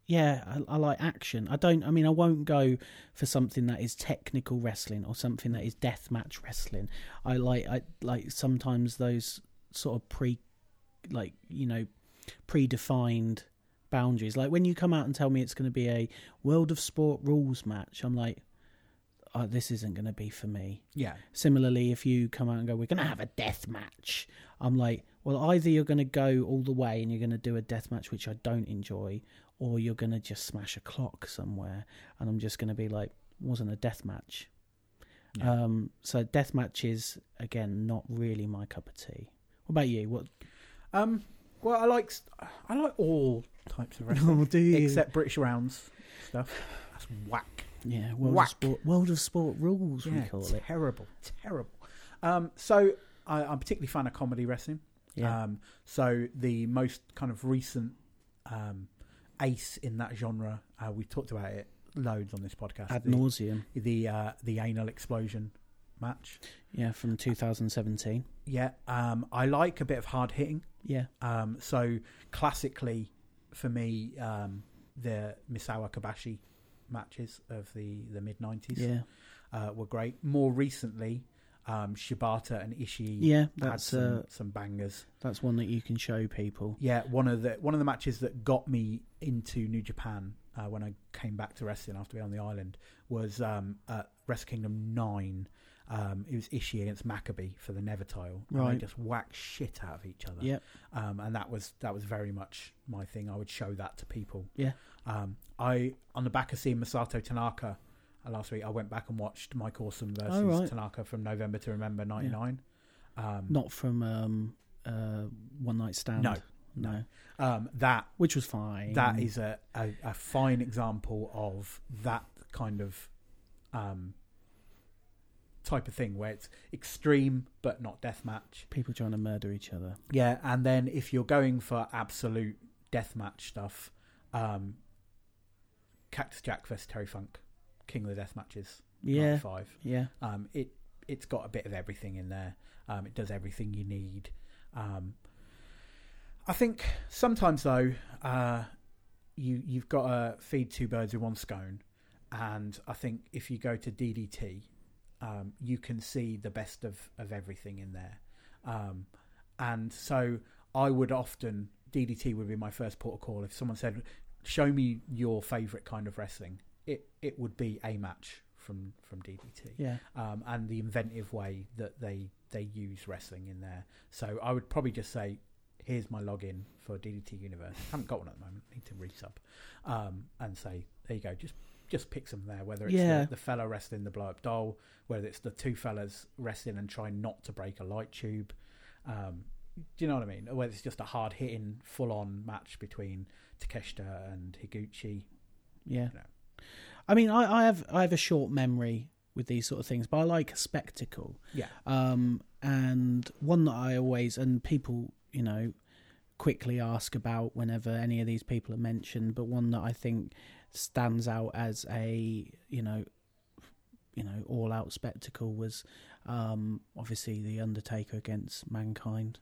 S2: yeah, I, I like action. I don't. I mean, I won't go for something that is technical wrestling or something that is deathmatch wrestling. I like. I like sometimes those sort of pre, like you know, predefined boundaries. Like when you come out and tell me it's going to be a World of Sport rules match, I'm like, oh, this isn't going to be for me.
S3: Yeah,
S2: Similarly, if you come out and go, we're going to have a death match, I'm like, well, either you're going to go all the way and you're going to do a death match, which I don't enjoy, or you're going to just smash a clock somewhere. And I'm just going to be like, wasn't a death match.
S3: Yeah.
S2: Um, so death matches, again, not really my cup of tea. What about you? What?
S3: Um, well, I like I like all types of *laughs* wrestling
S2: Oh, do you?
S3: except British rounds stuff. That's whack.
S2: Yeah, World
S3: Whack.
S2: of Sport. World of Sport rules, we
S3: Yeah,
S2: call it.
S3: terrible, terrible. Um, so I, I'm particularly fan of comedy wrestling.
S2: Yeah.
S3: Um, so the most kind of recent um, ace in that genre, uh, we've talked about it loads on this podcast.
S2: Ad
S3: the
S2: nauseum.
S3: the, uh, the anal explosion match.
S2: Yeah, from 2017.
S3: Yeah, um, I like a bit of hard hitting.
S2: Yeah.
S3: Um, so classically, for me, um, the Misawa Kobashi matches of the, the mid nineties
S2: Yeah.
S3: uh, were great. More recently, um, Shibata and Ishii
S2: Yeah,
S3: had
S2: that's
S3: some,
S2: uh,
S3: some bangers.
S2: that's one that you can show people.
S3: Yeah, one of the one of the matches that got me into New Japan uh, when I came back to wrestling after being on the island was um, at Wrestle Kingdom nine, Um, it was Ishii against Makabe for the Never title. And
S2: Right.
S3: They just whack shit out of each other.
S2: Yep.
S3: Um, and that was that was very much my thing. I would show that to people.
S2: Yeah.
S3: Um, I on the back of seeing Masato Tanaka uh, last week, I went back and watched Mike Awesome versus
S2: Oh, right.
S3: Tanaka from November to Remember '99. Um,
S2: Not from um, uh, One Night Stand.
S3: No.
S2: no,
S3: um, that
S2: which was fine.
S3: that is a, a, a fine example of that kind of um, type of thing where it's extreme but not deathmatch.
S2: people trying to murder each other.
S3: Yeah, and then if you're going for absolute deathmatch stuff, um, Cactus Jack versus Terry Funk, King of the Death Matches,
S2: Yeah,
S3: five.
S2: yeah,
S3: Um, it it's got a bit of everything in there. Um, it does everything you need. Um, I think sometimes though, uh, you you've got to feed two birds with one scone, and I think if you go to DDT, um, you can see the best of of everything in there. Um, and so I would often DDT would be my first port of call if someone said, "Show me your favorite kind of wrestling." It it would be a match from from DDT
S2: yeah.
S3: um, and the inventive way that they they use wrestling in there. So I would probably just say, "Here's my login for DDT Universe." haven't got one at the moment. Need to resub, um, and say, "There you go." Just just picks them there. Whether it's
S2: Yeah.
S3: the, the fella wrestling the blow up doll, whether it's the two fellas wrestling and trying not to break a light tube. Um, do you know what I mean? Or whether it's just a hard hitting, full on match between Takeshita and Higuchi.
S2: Yeah.
S3: You know.
S2: I mean, I, I have I have a short memory with these sort of things, but I like a spectacle.
S3: Yeah.
S2: Um, and one that I always and people, you know, quickly ask about whenever any of these people are mentioned, but one that I think stands out as a you know, you know, all out spectacle was um, obviously the Undertaker against Mankind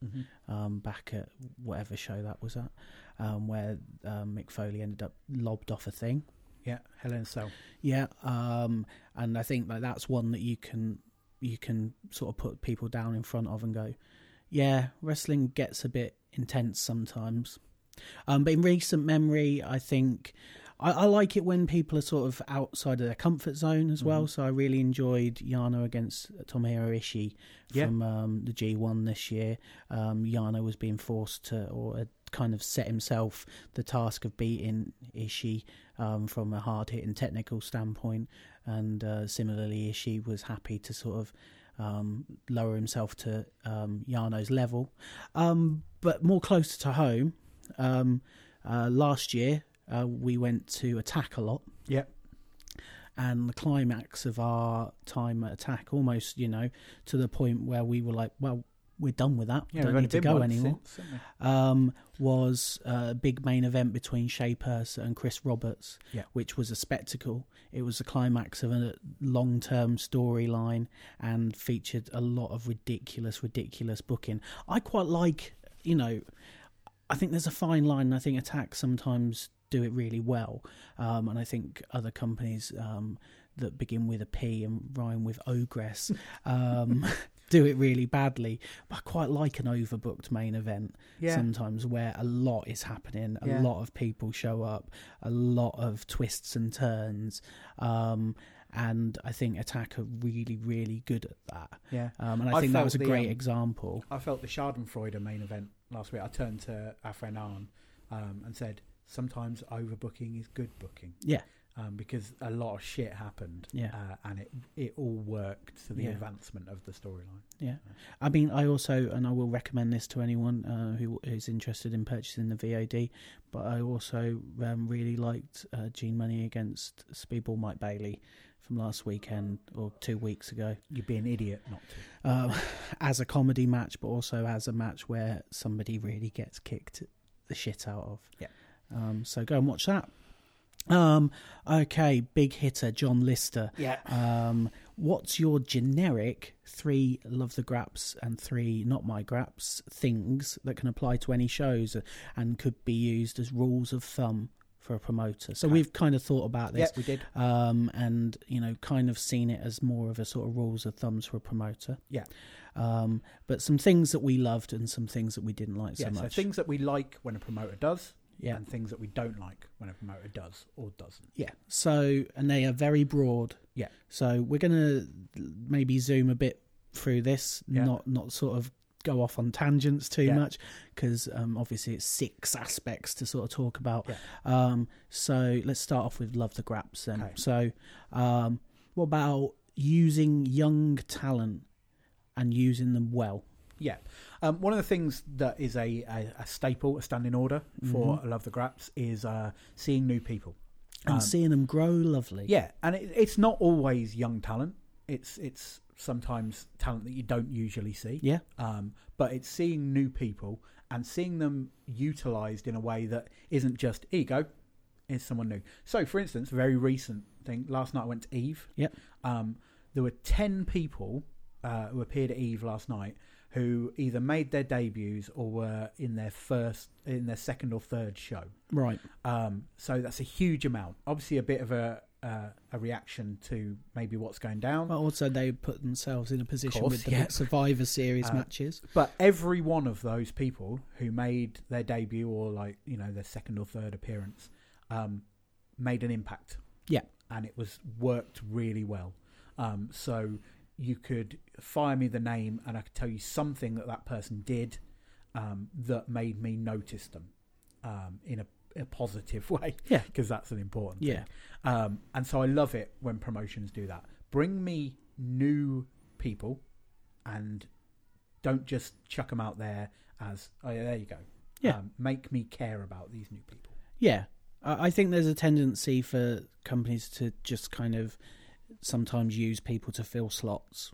S2: um, back at whatever show that was at, um, where um, Mick Foley ended up lobbed off a thing.
S3: Yeah, Hell in a Cell.
S2: Yeah, um, and I think that that's one that you can you can sort of put people down in front of and go, yeah, wrestling gets a bit intense sometimes. Um, but in recent memory, I think I, I like it when people are sort of outside of their comfort zone as well.
S3: Mhm.
S2: So I really enjoyed Yano against Tomohiro Ishii
S3: Yeah.
S2: from um, the G1 this year. Um, Yano was being forced to, or had kind of set himself the task of beating Ishii um, from a hard hitting technical standpoint. And uh, similarly, Ishii was happy to sort of um, lower himself to um, Yano's level. Um, but more closer to home, um, uh, last year uh, we went to Attack a lot.
S3: Yep.
S2: And the climax of our time at Attack, almost, you know, to the point where we were like, well, we're done with that. We
S3: Yeah,
S2: don't need to go anymore.
S3: since.
S2: Um, was a big main event between Shay Purser and Chris Roberts,
S3: Yeah.
S2: which was a spectacle. It was the climax of a long term storyline and featured a lot of ridiculous, ridiculous booking. I quite like, you know, I think there's a fine line. and I think Attack sometimes do it really well, um, and I think other companies um, that begin with a P and rhyme with ogress *laughs* um, *laughs* do it really badly. But I quite like an overbooked main event
S3: Yeah.
S2: sometimes where a lot is happening, a
S3: Yeah.
S2: lot of people show up, a lot of twists and turns. Um, and I think Attack are really, really good at that.
S3: yeah.
S2: Um, and I,
S3: I
S2: think that was a
S3: the,
S2: great
S3: um,
S2: example.
S3: I felt the Schadenfreude main event last week. I turned to Afrenan um, and said, sometimes overbooking is good booking.
S2: Yeah.
S3: Um, because a lot of shit happened.
S2: Yeah.
S3: Uh, and it it all worked to the
S2: Yeah.
S3: advancement of the storyline.
S2: Yeah. I mean, I also, and I will recommend this to anyone uh, who is interested in purchasing the VOD, but I also um, really liked uh, Gene Munny against Speedball Mike Bailey from last weekend or two weeks ago.
S3: You'd be an idiot not to.
S2: um, *laughs* as a comedy match, but also as a match where somebody really gets kicked the shit out of.
S3: Yeah.
S2: Um, so go and watch that. Um, okay, big hitter John Lister.
S3: Yeah.
S2: Um, what's your generic three love the graps and three not my graps things that can apply to any shows and could be used as rules of thumb for a promoter? So
S3: Okay.
S2: we've kind of thought about this
S3: we did.
S2: um, and you know, kind of seen it as more of a sort of rules of thumbs for a promoter.
S3: Yeah.
S2: Um, but some things that we loved and some things that we didn't like
S3: Yeah,
S2: so
S3: so
S2: much.
S3: things that we like when a promoter does,
S2: Yeah.
S3: and things that we don't like when a promoter does or doesn't.
S2: Yeah. So, and they are very broad.
S3: Yeah.
S2: So we're gonna maybe zoom a bit through this,
S3: Yeah.
S2: not not sort of go off on tangents too
S3: Yeah.
S2: much, because um, obviously it's six aspects to sort of talk about.
S3: Yeah.
S2: Um, so let's start off with love the graps then.
S3: Okay.
S2: So, um, what about using young talent and using them well?
S3: Yeah. Um, one of the things that is a, a, a staple, a standing order for
S2: Mhm.
S3: Love the Graps is uh, seeing new people.
S2: And
S3: Um,
S2: seeing them grow lovely.
S3: Yeah, and it, it's not always young talent. It's it's sometimes talent that you don't usually see.
S2: Yeah.
S3: Um, but it's seeing new people and seeing them utilized in a way that isn't just ego. Is someone new? So, for instance, very recent thing. Last night I went to Eve.
S2: Yep.
S3: Um, there were ten people uh, who appeared at Eve last night who either made their debuts or were in their first, in their second or third show.
S2: Right.
S3: Um, so that's a huge amount. Obviously, a bit of a uh, a reaction to maybe what's going down.
S2: But also they put themselves in a position
S3: course,
S2: with the
S3: yeah.
S2: Survivor Series
S3: Uh,
S2: matches.
S3: But every one of those people who made their debut or like you know their second or third appearance um, made an impact.
S2: Yeah.
S3: and it was worked really well. Um, so you could fire me the name, and I could tell you something that that person did um, that made me notice them um, in a, a positive *laughs* way.
S2: Yeah.
S3: because that's an important. thing.
S2: Yeah.
S3: Um, and so I love it when promotions do that. Bring me new people and don't just chuck them out there as, oh, yeah, there you go.
S2: Yeah.
S3: Um, make me care about these new people.
S2: Yeah, I think there's a tendency for companies to just kind of sometimes use people to fill slots.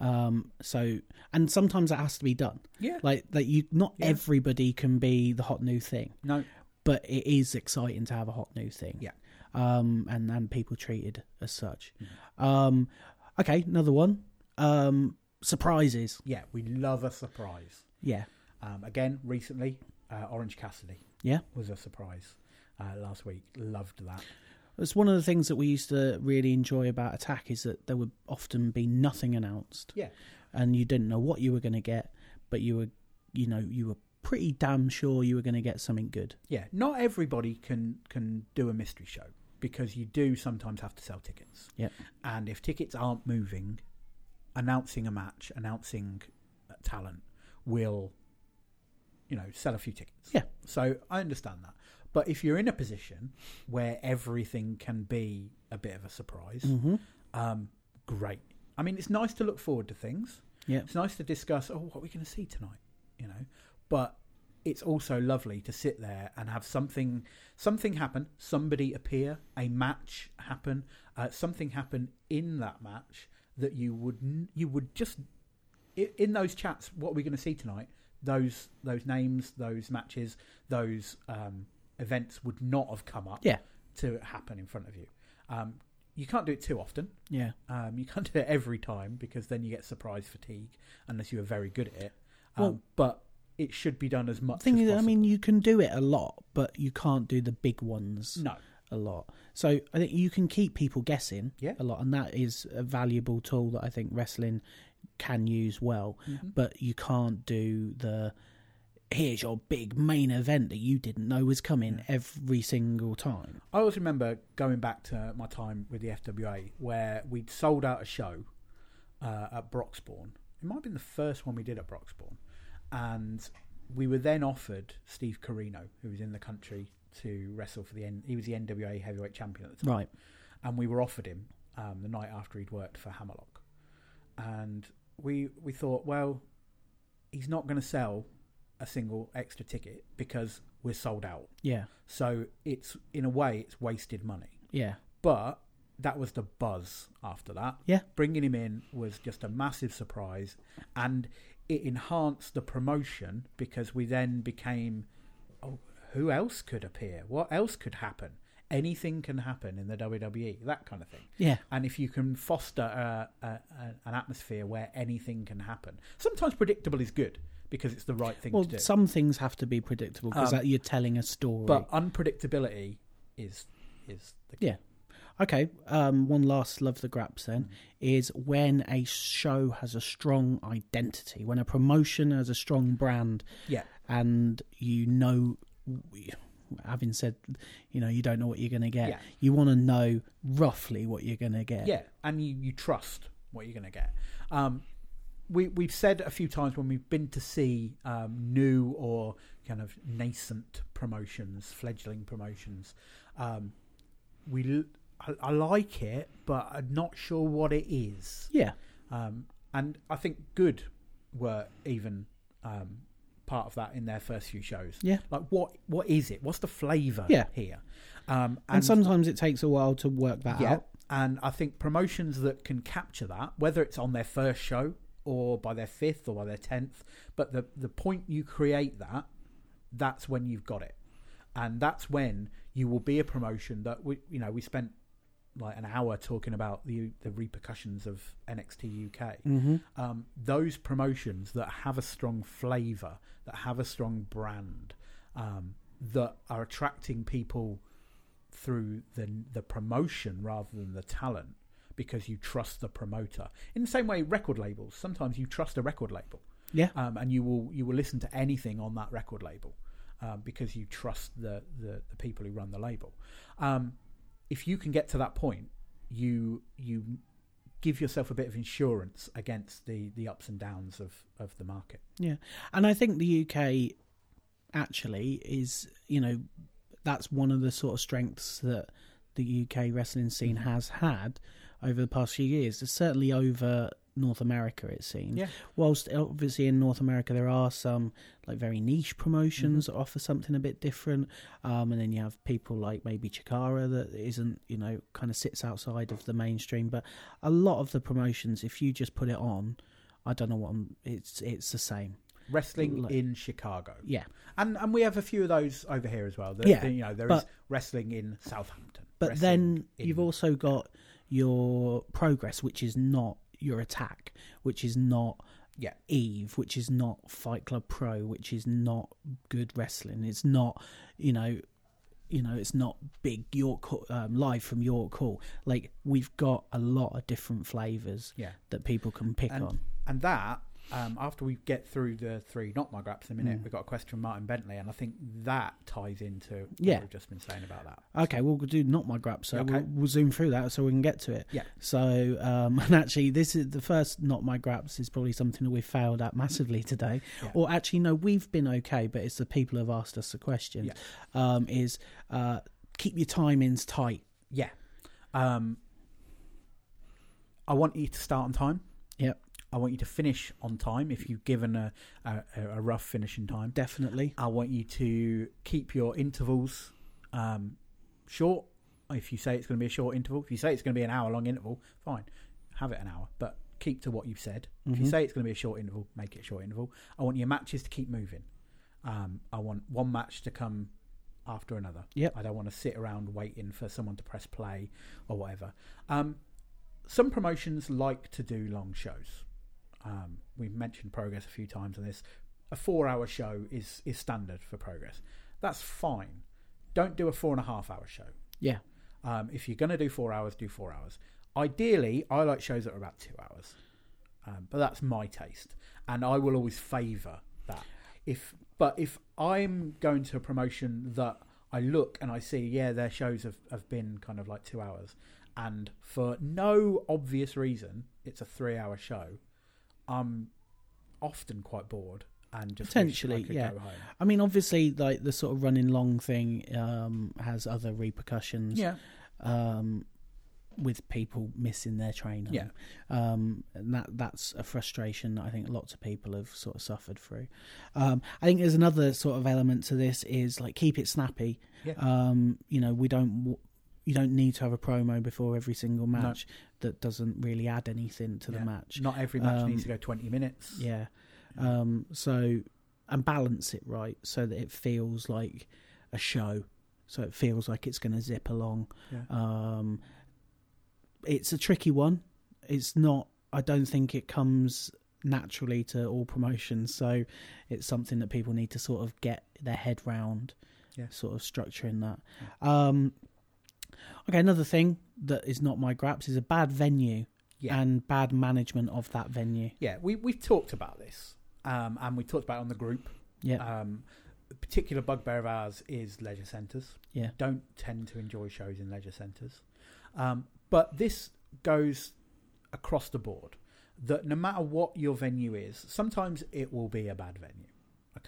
S2: Um, so, and sometimes that has to be done.
S3: Yeah.
S2: Like that, you not
S3: Yeah.
S2: everybody can be the hot new thing,
S3: No.
S2: but it is exciting to have a hot new thing.
S3: Yeah.
S2: Um, and and people treated as such.
S3: Mm-hmm.
S2: Um, okay, another one. Um, surprises.
S3: Yeah, we love a surprise.
S2: Yeah.
S3: Um, again, recently, uh, Orange Cassidy
S2: Yeah.
S3: was a surprise uh, last week. Loved that.
S2: It's one of the things that we used to really enjoy about Attack is that there would often be nothing announced.
S3: Yeah.
S2: And you didn't know what you were going to get, but you were, you know, you were pretty damn sure you were going to get something good.
S3: Yeah, not everybody can can do a mystery show because you do sometimes have to sell tickets.
S2: Yeah.
S3: And if tickets aren't moving, announcing a match, announcing uh, talent will, you know, sell a few tickets.
S2: Yeah.
S3: So I understand that. But if you're in a position where everything can be a bit of a surprise,
S2: Mm-hmm.
S3: um, great. I mean, it's nice to look forward to things.
S2: Yeah.
S3: It's nice to discuss, oh, what are we going to see tonight? You know, but it's also lovely to sit there and have something something happen, somebody appear, a match happen, uh, something happen in that match that you would you would just in those chats. What are we going to see tonight? Those those names, those matches, those um, events would not have come up
S2: Yeah.
S3: to happen in front of you. Um, you can't do it too often.
S2: Yeah.
S3: Um, you can't do it every time because then you get surprise fatigue unless you are very good at it. Um,
S2: Well-
S3: but it should be done as much.
S2: thing
S3: as
S2: is, I
S3: possible.
S2: mean, you can do it a lot, but you can't do the big ones
S3: no,
S2: a lot. So I think you can keep people guessing
S3: Yeah.
S2: a lot, and that is a valuable tool that I think wrestling can use well. But you can't do the here's your big main event that you didn't know was coming every single time.
S3: I always remember going back to my time with the FWA where we'd sold out a show uh, at Broxbourne. It might have been the first one we did at Broxbourne, and we were then offered Steve Corino, who was in the country to wrestle for the N- he was the NWA heavyweight champion at the time.
S2: Right.
S3: and we were offered him um, the night after he'd worked for Hammerlock, and we we thought, well, he's not going to sell a single extra ticket because we're sold out.
S2: Yeah.
S3: So it's in a way it's wasted money,
S2: Yeah.
S3: but that was the buzz after that.
S2: Yeah.
S3: bringing him in was just a massive surprise, and it enhanced the promotion because we then became, oh, who else could appear? What else could happen? Anything can happen in the WWE, that kind of thing.
S2: Yeah.
S3: And if you can foster a, a, a, an atmosphere where anything can happen, sometimes predictable is good because it's the right thing
S2: Well,
S3: to do.
S2: Well, some things have to be predictable because
S3: Um,
S2: you're telling a story.
S3: but unpredictability is is the key.
S2: Yeah. Okay. Um, one last love the graps then is when a show has a strong identity, when a promotion has a strong brand,
S3: yeah,
S2: and you know having said, you know, you don't know what you're going to get.
S3: Yeah.
S2: You want to know roughly what you're going to get.
S3: Yeah, and you, you trust what you're going to get. Um, we we've said a few times when we've been to see um, new or kind of nascent promotions, fledgling promotions. Um, we I, I like it, but I'm not sure what it is.
S2: Yeah.
S3: Um, and I think good were even um, part of that in their first few shows.
S2: Yeah.
S3: Like what what is it? What's the flavour
S2: Yeah.
S3: here? Um,
S2: And, sometimes it takes a while to work that
S3: yeah,
S2: out.
S3: and I think promotions that can capture that, whether it's on their first show or by their fifth or by their tenth, but the the point you create that, that's when you've got it, and that's when you will be a promotion that we you know we spent like an hour talking about the the repercussions of NXT UK.
S2: hmm
S3: Um, those promotions that have a strong flavour, that have a strong brand, um, that are attracting people through the the promotion rather than the talent because you trust the promoter. In the same way, record labels sometimes you trust a record label,
S2: Yeah.
S3: um, and you will you will listen to anything on that record label um, because you trust the, the the people who run the label. Um, if you can get to that point, you you give yourself a bit of insurance against the the ups and downs of of the market.
S2: Yeah, and I think the UK actually is, you know, that's one of the sort of strengths that the UK wrestling scene
S3: Mm-hmm.
S2: has had over the past few years. It's certainly over North America, it seems.
S3: Yeah.
S2: Whilst obviously in North America there are some like very niche promotions
S3: Mm-hmm.
S2: that offer something a bit different, um, and then you have people like maybe Chikara that isn't, you know, kind of sits outside of the mainstream. But a lot of the promotions, if you just put it on, I don't know what I'm, it's it's the same.
S3: Wrestling
S2: Like-
S3: in Chicago,
S2: Yeah.
S3: and and we have a few of those over here as well. There-
S2: Yeah,
S3: you know there is
S2: but-
S3: wrestling in Southampton.
S2: But then you've also got your progress, which is not your attack, which is not
S3: yeah
S2: Eve, which is not Fight Club Pro, which is not good wrestling. It's not, you know, you know, it's not big York um, live from York Hall. Like we've got a lot of different flavors
S3: yeah,
S2: that people can pick
S3: and
S2: on.
S3: and that. Um, after we get through the three not my graps in a minute,
S2: Mm.
S3: we've got a question from Martin Bentley, and I think that ties into what
S2: Yeah.
S3: we've just been saying about that.
S2: Okay, we'll do not my grab, so
S3: Okay.
S2: we'll, we'll zoom through that so we can get to it.
S3: Yeah.
S2: So, um, *laughs* and actually, this is the first not my graps is probably something that we've failed at massively today.
S3: Yeah.
S2: Or actually, no, we've been okay, but it's the people who have asked us the question.
S3: Yeah.
S2: Um, is uh, keep your timings tight.
S3: Yeah. Um, I want you to start on time. I want you to finish on time if you've given a, a, a rough finishing time.
S2: Definitely.
S3: I want you to keep your intervals um, short. If you say it's going to be a short interval, if you say it's going to be an hour long interval, fine, have it an hour, but keep to what you've said. If you
S2: Mhm.
S3: say it's going to be a short interval, make it a short interval. I want your matches to keep moving. Um, I want one match to come after another.
S2: Yep.
S3: I don't want to sit around waiting for someone to press play or whatever. Um, some promotions like to do long shows. Um, we've mentioned progress a few times on this. A four-hour show is is standard for progress. That's fine. Don't do a four and a half hour show.
S2: Yeah.
S3: Um, if you're going to do four hours, do four hours. Ideally, I like shows that are about two hours, um, but that's my taste, and I will always favour that. If but if I'm going to a promotion that I look and I see, yeah, their shows have, have been kind of like two hours, and for no obvious reason, it's a three hour show. I'm often quite bored and just I
S2: Potentially,
S3: could
S2: yeah.
S3: go home.
S2: I mean, obviously, like the sort of running long thing um, has other repercussions.
S3: Yeah,
S2: um, with people missing their train. home.
S3: Yeah.
S2: um, and that that's a frustration that I think lots of people have sort of suffered through. Um, I think there's another sort of element to this is like keep it snappy.
S3: Yeah.
S2: Um, you know, we don't. You don't need to have a promo before every single
S3: No.
S2: match that doesn't really add anything to the match.
S3: not every match
S2: Um,
S3: needs to go 20 minutes.
S2: Yeah. Um, so and balance it right so that it feels like a show. So it feels like it's going to zip along.
S3: Yeah.
S2: Um, it's a tricky one. It's not. I don't think it comes naturally to all promotions. So it's something that people need to sort of get their head round.
S3: Yeah.
S2: Sort of structuring that. Um, okay, another thing that is not my graps is a bad venue
S3: Yeah.
S2: and bad management of that venue.
S3: Yeah, we we've talked about this, um, and we talked about it on the group.
S2: Yeah.
S3: Um, a particular bugbear of ours is leisure centres.
S2: Yeah.
S3: Don't tend to enjoy shows in leisure centres. Um, but this goes across the board that no matter what your venue is, sometimes it will be a bad venue.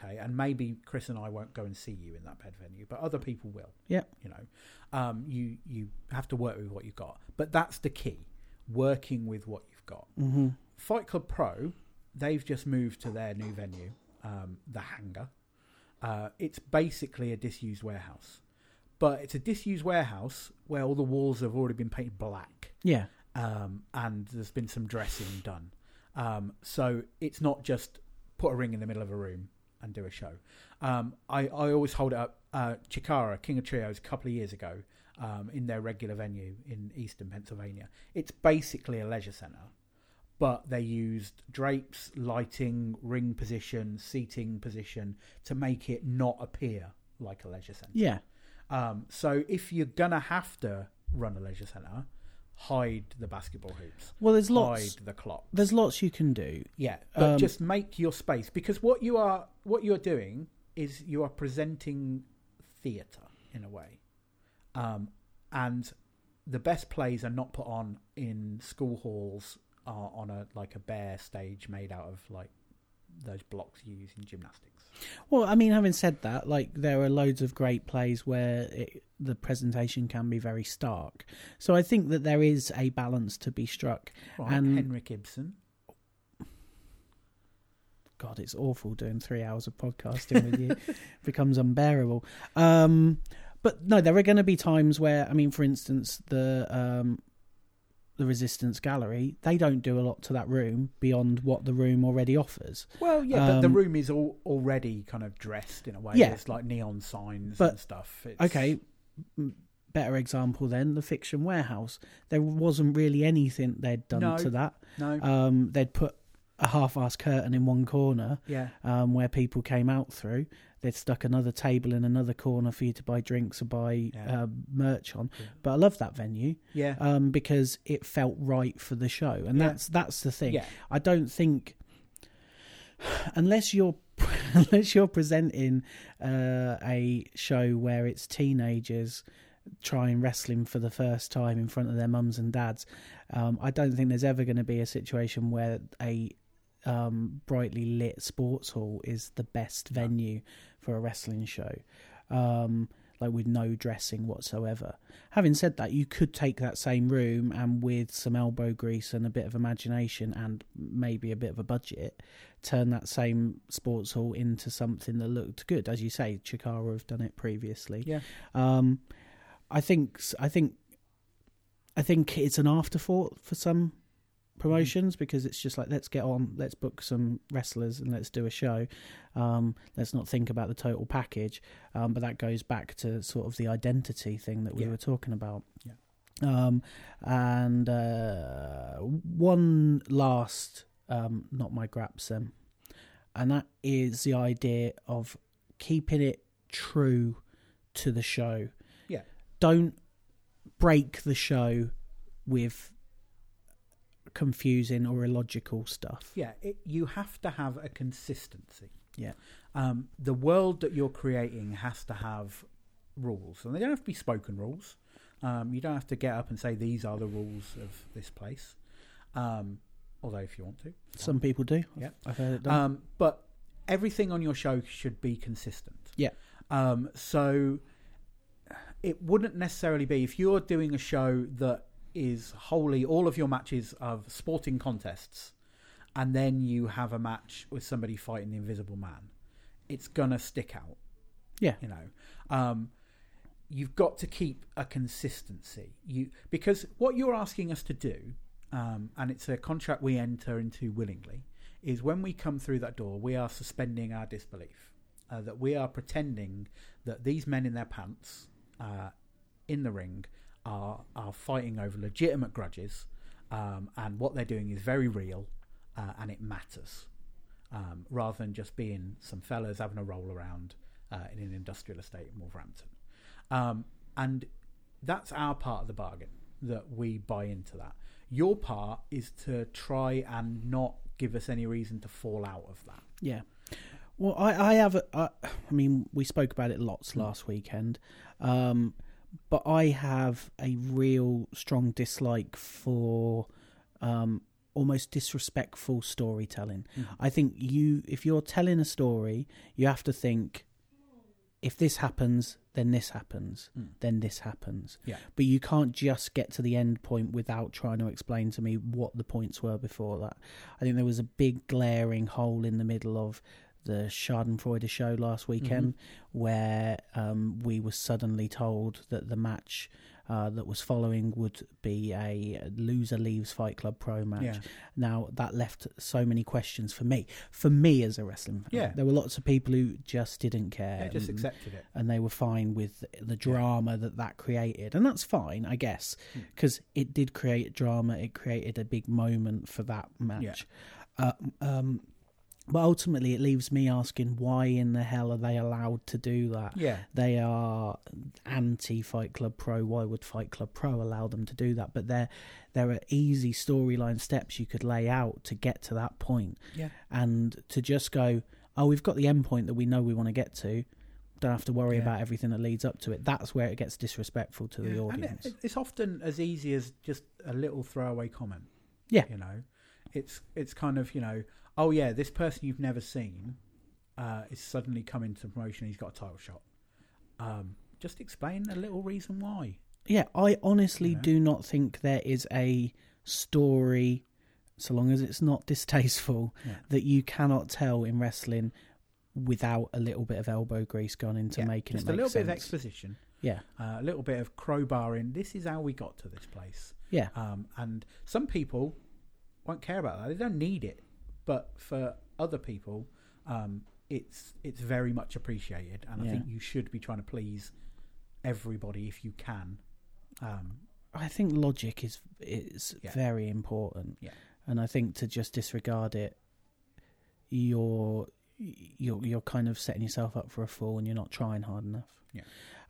S3: Okay, and maybe Chris and I won't go and see you in that bad venue, but other people will.
S2: Yeah.
S3: You know, um, you you have to work with what you've got, but that's the key: working with what you've got.
S2: Mm-hmm.
S3: Fight Club Pro, they've just moved to their new venue, um, the Hangar. Uh, it's basically a disused warehouse, but it's a disused warehouse where all the walls have already been painted black,
S2: Yeah.
S3: um, and there's been some dressing done. Um, so it's not just put a ring in the middle of a room and do a show. Um, I, I always hold it up. Uh, Chikara, King of Trios, a couple of years ago, um, in their regular venue in Eastern Pennsylvania. It's basically a leisure centre, but they used drapes, lighting, ring position, seating position to make it not appear like a leisure centre.
S2: Yeah.
S3: Um, so if you're gonna have to run a leisure centre, hide the basketball hoops,
S2: Well, there's lots.
S3: hide the clock.
S2: There's lots you can do.
S3: Yeah, but
S2: Um,
S3: just make your space because what you are what you are doing is you are presenting theatre in a way, um, and the best plays are not put on in school halls are on a like a bare stage made out of like those blocks you use in gymnastics.
S2: Well, I mean, having said that, like there are loads of great plays where it, the presentation can be very stark. So I think that there is a balance to be struck.
S3: Right,
S2: And-
S3: Henrik Ibsen.
S2: God, it's awful doing three hours of podcasting with you. *laughs* It becomes unbearable. Um, but no, there are going to be times where, I mean, for instance, the um, the Resistance Gallery, they don't do a lot to that room beyond what the room already offers.
S3: Well, yeah, but the
S2: Um,
S3: room is all already kind of dressed in a way.
S2: Yeah.
S3: There's like neon signs
S2: But-
S3: and stuff. It's,
S2: Okay, better example then the Fiction Warehouse. There wasn't really anything they'd done
S3: No.
S2: to that.
S3: No.
S2: Um, they'd put a half-assed curtain in one corner
S3: yeah.
S2: um, where people came out through. They'd stuck another table in another corner for you to buy drinks or buy
S3: Yeah.
S2: uh, merch on.
S3: Yeah.
S2: But I love that venue
S3: Yeah.
S2: um, because it felt right for the show, and
S3: Yeah.
S2: that's that's the thing. I don't think *sighs* unless you're *laughs* unless you're presenting uh, a show where it's teenagers trying wrestling for the first time in front of their mums and dads, um, I don't think there's ever going to be a situation where a um, brightly lit sports hall is the best venue for a wrestling show. Um, like with no dressing whatsoever. Having said that, you could take that same room and with some elbow grease and a bit of imagination and maybe a bit of a budget, turn that same sports hall into something that looked good. As you say, Chikara have done it previously.
S3: Yeah.
S2: Um, I think I think I think it's an afterthought for some promotions because it's just like let's get on, let's book some wrestlers and let's do a show. Um, let's not think about the total package. Um, but that goes back to sort of the identity thing that we
S3: Yeah.
S2: were talking about.
S3: Yeah.
S2: Um, and uh, one last, um, not my graps then, and that is the idea of keeping it true to the show.
S3: Yeah.
S2: Don't break the show with confusing or illogical stuff.
S3: Yeah, it, you have to have a consistency.
S2: Yeah.
S3: Um, the world that you're creating has to have rules, and they don't have to be spoken rules. Um, you don't have to get up and say these are the rules of this place. Um, although, if you want to,
S2: Some people do.
S3: Yeah.
S2: I've heard it done.
S3: Um, but everything on your show should be consistent.
S2: Yeah.
S3: Um, so it wouldn't necessarily be if you're doing a show that is wholly all of your matches of sporting contests, and then you have a match with somebody fighting the Invisible Man. It's gonna stick out.
S2: Yeah.
S3: You know. Um, you've got to keep a consistency. You because what you're asking us to do, um, and it's a contract we enter into willingly, is when we come through that door, we are suspending our disbelief. Uh, that we are pretending that these men in their pants uh, in the ring are are fighting over legitimate grudges, um, and what they're doing is very real, uh, and it matters, um, rather than just being some fellas having a roll around uh, in an industrial estate in Wolverhampton. Um, and that's our part of the bargain that we buy into that. Your part is to try and not give us any reason to fall out of that.
S2: Yeah. Well, I, I have. A, uh, I mean, we spoke about it lots last weekend, um, but I have a real strong dislike for um, almost disrespectful storytelling.
S3: Mm-hmm.
S2: I think you, if you're telling a story, you have to think, if this happens, then this happens,
S3: Mm.
S2: then this happens.
S3: Yeah.
S2: But you can't just get to the end point without trying to explain to me what the points were before that. I think there was a big glaring hole in the middle of the Schadenfreude show last weekend where um, we were suddenly told that the match uh, that was following would be a loser leaves Fight Club Pro match.
S3: Yeah.
S2: Now that left so many questions for me. For me as a wrestling fan,
S3: Yeah.
S2: there were lots of people who just didn't care.
S3: Yeah, just
S2: and-
S3: accepted it.
S2: and they were fine with the drama that that created and that's fine i guess
S3: Hmm.
S2: because it did create drama it created a big moment for that match uh, um, but ultimately it leaves me asking why in the hell are they allowed to do that
S3: Yeah.
S2: they are anti Fight Club Pro. Why would Fight Club Pro allow them to do that? But there, there are easy storyline steps you could lay out to get to that point,
S3: Yeah.
S2: and to just go, oh, we've got the end point that we know we want to get to. Don't have to worry
S3: Yeah.
S2: about everything that leads up to it. That's where it gets disrespectful to the
S3: Yeah, and
S2: audience.
S3: it- it's often as easy as just a little throwaway comment.
S2: Yeah.
S3: You know, it's it's kind of you know, oh yeah, this person you've never seen uh, is suddenly coming to promotion. He's got a title shot. Um, just explain a little reason why.
S2: Yeah, I honestly
S3: You know?
S2: do not think there is a story, so long as it's not *laughs* distasteful,
S3: Yeah.
S2: that you cannot tell in wrestling without a little bit of elbow grease gone into
S3: Yeah,
S2: making
S3: just
S2: it
S3: Just
S2: a
S3: little
S2: sense.
S3: bit of exposition,
S2: yeah,
S3: uh, a little bit of crowbarring. This is how we got to this place.
S2: yeah,
S3: Um, and some people won't care about that. They don't need it. But for other people, um, it's it's very much appreciated, and I
S2: Yeah.
S3: think you should be trying to please everybody if you can. Um,
S2: I think logic is is
S3: Yeah.
S2: very important.
S3: Yeah.
S2: and I think to just disregard it, you're you're you're kind of setting yourself up for a fall, and you're not trying hard enough.
S3: Yeah.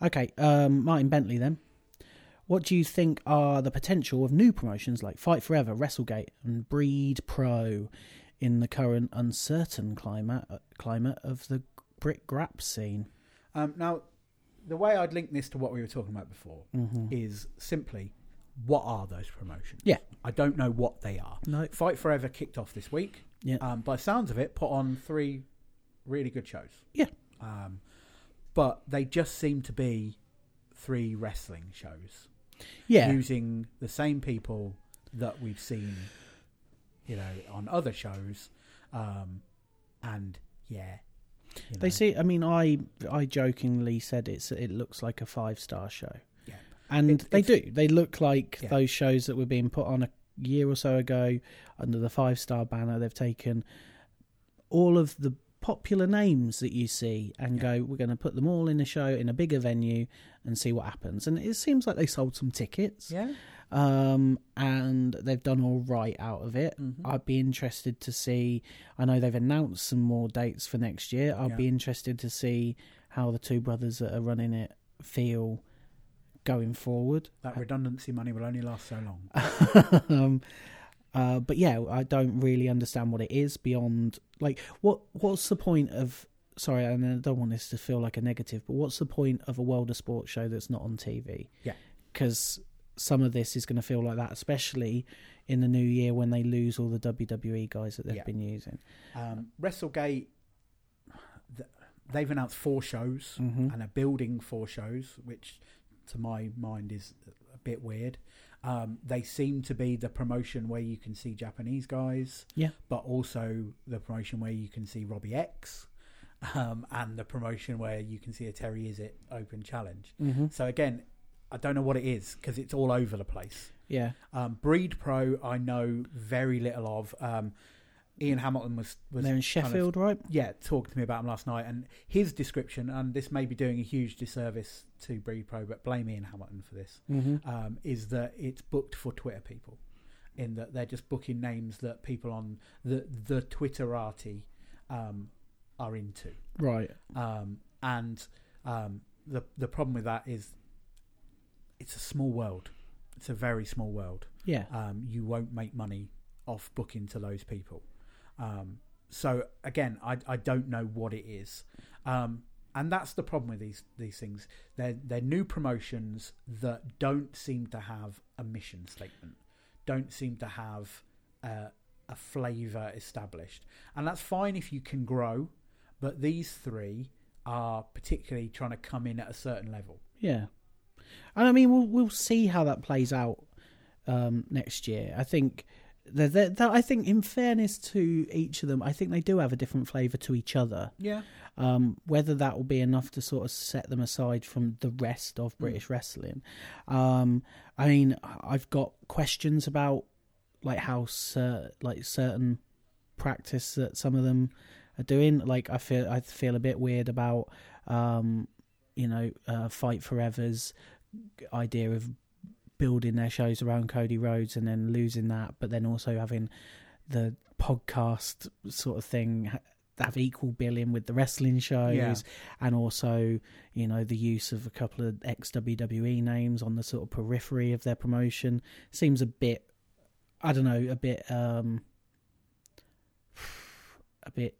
S2: Okay, um, Martin Bentley then. What do you think are the potential of new promotions like Fight Forever, WrestleGate, and Breed Pro in the current uncertain climate climate of the Brit Grap scene?
S3: um, now, the way I'd link this to what we were talking about before
S2: Mm-hmm.
S3: is simply, what are those promotions?
S2: Yeah.
S3: I don't know what they are.
S2: No,
S3: Fight Forever kicked off this week.
S2: yeah,
S3: um, by sounds of it, put on three really good shows.
S2: Yeah.
S3: Um, but they just seem to be three wrestling shows
S2: yeah,
S3: using the same people that we've seen, you know, on other shows. Um, and yeah, you
S2: They see. I mean, I I jokingly said it's it looks like a five star show,
S3: Yeah.
S2: and
S3: It-
S2: they do. They look like
S3: Yeah.
S2: those shows that were being put on a year or so ago under the five star banner. They've taken all of the popular names that you see and
S3: Yeah.
S2: go, we're going to put them all in a show in a bigger venue and see what happens. And it seems like they sold some tickets,
S3: yeah,
S2: um, and they've done all right out of it.
S3: Mhm.
S2: I'd be interested to see. I know they've announced some more dates for next year. I'd
S3: Yeah.
S2: be interested to see how the two brothers that are running it feel going forward.
S3: that redundancy money will only last so long. *laughs*
S2: um, uh, but yeah, I don't really understand what it is beyond like what what's the point of sorry, and I don't want this to feel like a negative, but what's the point of a world of sports show that's not on TV?
S3: Yeah.
S2: because some of this is going to feel like that, especially in the new year when they lose all the WWE guys that they've
S3: Yeah.
S2: been using.
S3: Um, WrestleGate, they've announced four shows.
S2: Mhm.
S3: and are building four shows, which to my mind is a bit weird. Um, they seem to be the promotion where you can see Japanese guys,
S2: Yeah.
S3: but also the promotion where you can see Robbie X, um, and the promotion where you can see a Terry Is It Open Challenge.
S2: Mm-hmm.
S3: So again, I don't know what it is because it's all over the place.
S2: Yeah,
S3: Um, Breed Pro, I know very little of. Um, Ian Hamilton was was
S2: they're in
S3: kind of-
S2: Sheffield, right?
S3: yeah, talking to me about him last night, and his description, and this may be doing a huge disservice to Breed Pro, but blame Ian Hamilton for this,
S2: Mm-hmm.
S3: um, is that it's booked for Twitter people, in that they're just booking names that people on the the Twitterati um, are into,
S2: Right.
S3: um, and um, the the problem with that is it's a small world. It's a very small world
S2: Yeah.
S3: um, you won't make money off booking to those people. Um, so again, I I don't know what it is. Um, and that's the problem with these these things. They're they're new promotions that don't seem to have a mission statement, don't seem to have uh, a flavour established, and that's fine if you can grow. But these three are particularly trying to come in at a certain level.
S2: Yeah, and I mean we'll we'll see how that plays out um, next year. I think that that- that- I think in fairness to each of them, I think they do have a different flavour to each other.
S3: Yeah,
S2: Um, whether that will be enough to sort of set them aside from the rest of British wrestling. Um, I mean, I've got questions about like how cer- like certain practice that some of them are doing. Like I feel I feel a bit weird about um, you know uh, Fight Forever's idea of building their shows around Cody Rhodes and then losing that, but then also having the podcast sort of thing have equal billing with the wrestling shows
S3: Yeah.
S2: and also you know the use of a couple of ex WWE names on the sort of periphery of their promotion. Seems a bit I don't know a bit um *sighs* a bit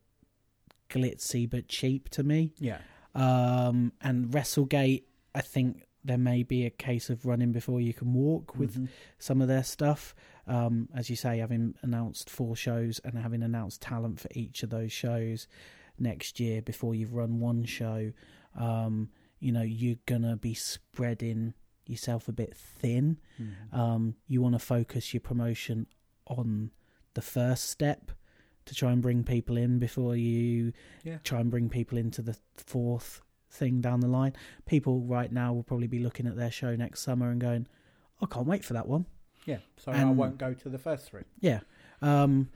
S2: glitzy but cheap to me.
S3: Yeah,
S2: um and WrestleGate I think there may be a case of running before you can walk with
S3: Mhm.
S2: some of their stuff. Um, as you say, having announced four shows and having announced talent for each of those shows next year before you've run one show, um, you know, you're gonna be spreading yourself a bit thin.
S3: Mhm.
S2: Um, you want to focus your promotion on the first step to try and bring people in before you
S3: Yeah.
S2: try and bring people into the fourth thing down the line. People right now will probably be looking at their show next summer and going, I can't wait for that one.
S3: yeah. So I won't go to the first three.
S2: Yeah. Um,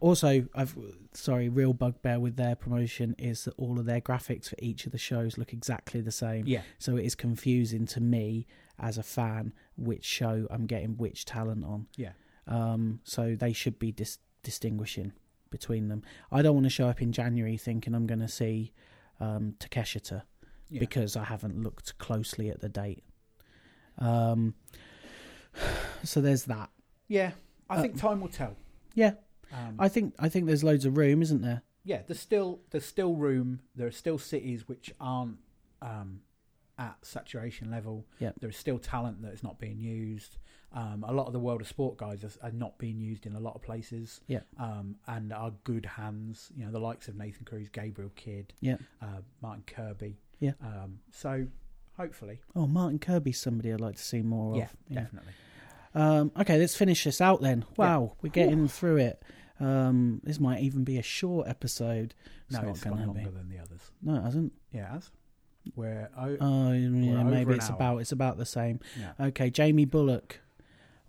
S2: also, I've sorry, real bugbear with their promotion is that all of their graphics for each of the shows look exactly the same.
S3: Yeah,
S2: So it is confusing to me as a fan which show I'm getting which talent on.
S3: yeah,
S2: Um, so they should be dis- distinguishing between them. I don't want to show up in January thinking I'm going to see um, Takeshita
S3: yeah.
S2: because I haven't looked closely at the date. Um, *sighs* so there's that.
S3: yeah. I
S2: Uh,
S3: think time will tell.
S2: Yeah,
S3: Um,
S2: I think I think there's loads of room, isn't there?
S3: yeah, there's still there's still room. There are still cities which aren't um, at saturation level.
S2: Yeah.
S3: there is still talent that is not being used. Um, a lot of the world of sport guys are, are not being used in a lot of places.
S2: Yeah.
S3: um, and are good hands. You know, the likes of Nathan Cruz, Gabriel Kidd,
S2: Yeah.
S3: uh, Martin Kirby.
S2: Yeah.
S3: Um, so hopefully,
S2: Oh, Martin Kirby's somebody I'd like to see more
S3: yeah,
S2: of.
S3: definitely.
S2: Um, okay, let's finish this out then. Wow, we're getting through it. Um, this might even be a short episode.
S3: No,
S2: not
S3: it's gone
S2: gonna
S3: longer
S2: be.
S3: than the others.
S2: No, it hasn't.
S3: Yeah, it has. We're o-
S2: Oh, yeah,
S3: over
S2: maybe it's
S3: hour.
S2: about it's about the same.
S3: yeah.
S2: Okay, Jamie Bullock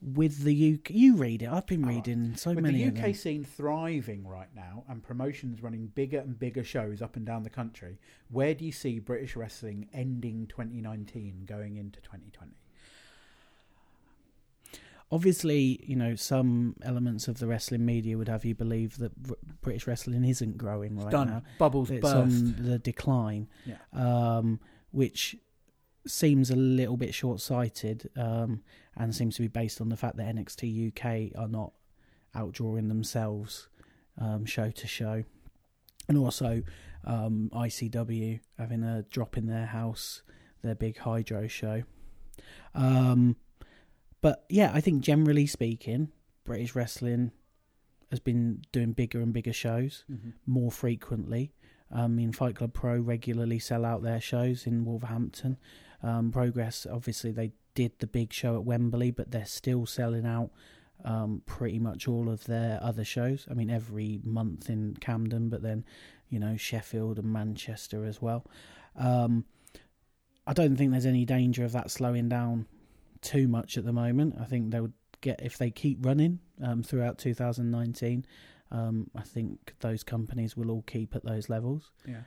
S2: with the UK. You read it. I've been
S3: Oh,
S2: reading so
S3: With
S2: many
S3: the UK scene thriving right now and promotions running bigger and bigger shows up and down the country, where do you see British wrestling ending 2019 going into 2020?
S2: Obviously, you know some elements of the wrestling media would have you believe that Br- British wrestling isn't growing right
S3: Done.
S2: now.
S3: Bubbles
S2: It's
S3: burst.
S2: on the decline.
S3: Yeah.
S2: um, which seems a little bit short-sighted um, and seems to be based on the fact that NXT UK are not outdrawing themselves um, show to show, and also um, ICW having a drop in their house, their big Hydro show. Um, but yeah, I think generally speaking, British wrestling has been doing bigger and bigger shows
S3: Mhm.
S2: more frequently. Um, I mean, Fight Club Pro regularly sell out their shows in Wolverhampton. Um, Progress, obviously, they did the big show at Wembley, but they're still selling out um, pretty much all of their other shows. I mean, every month in Camden, but then, you know, Sheffield and Manchester as well. Um, I don't think there's any danger of that slowing down too much at the moment. I think they'll get, if they keep running um, throughout 2019, um, I think those companies will all keep at those levels.
S3: Yeah.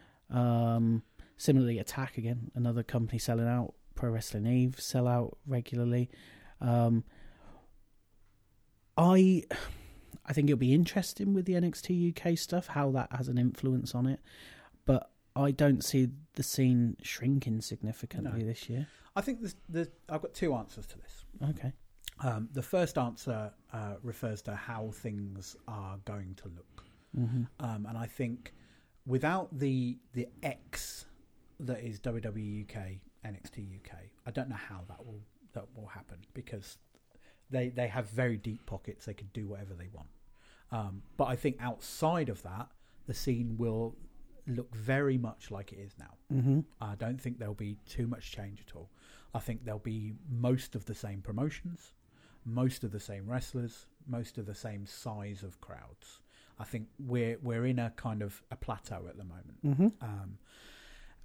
S2: Similarly, Attack again, another company selling out. Pro Wrestling Eve sell out regularly. Um, I, I think it'll be interesting with the NXT UK stuff how that has an influence on it, but I don't see the scene shrinking significantly
S3: No.
S2: this year.
S3: I think there's, there's, I've got two answers to this.
S2: Okay.
S3: Um, the first answer uh, refers to how things are going to look
S2: hmm
S3: Um, and I think without the the X that is WWE UK, NXT UK, I don't know how that will that will happen because they they have very deep pockets. They could do whatever they want. Um, but I think outside of that, the scene will look very much like it is now.
S2: hmm
S3: I don't think there'll be too much change at all. I think there'll be most of the same promotions, most of the same wrestlers, most of the same size of crowds. I think we're we're in a kind of a plateau at the moment.
S2: hmm
S3: Um,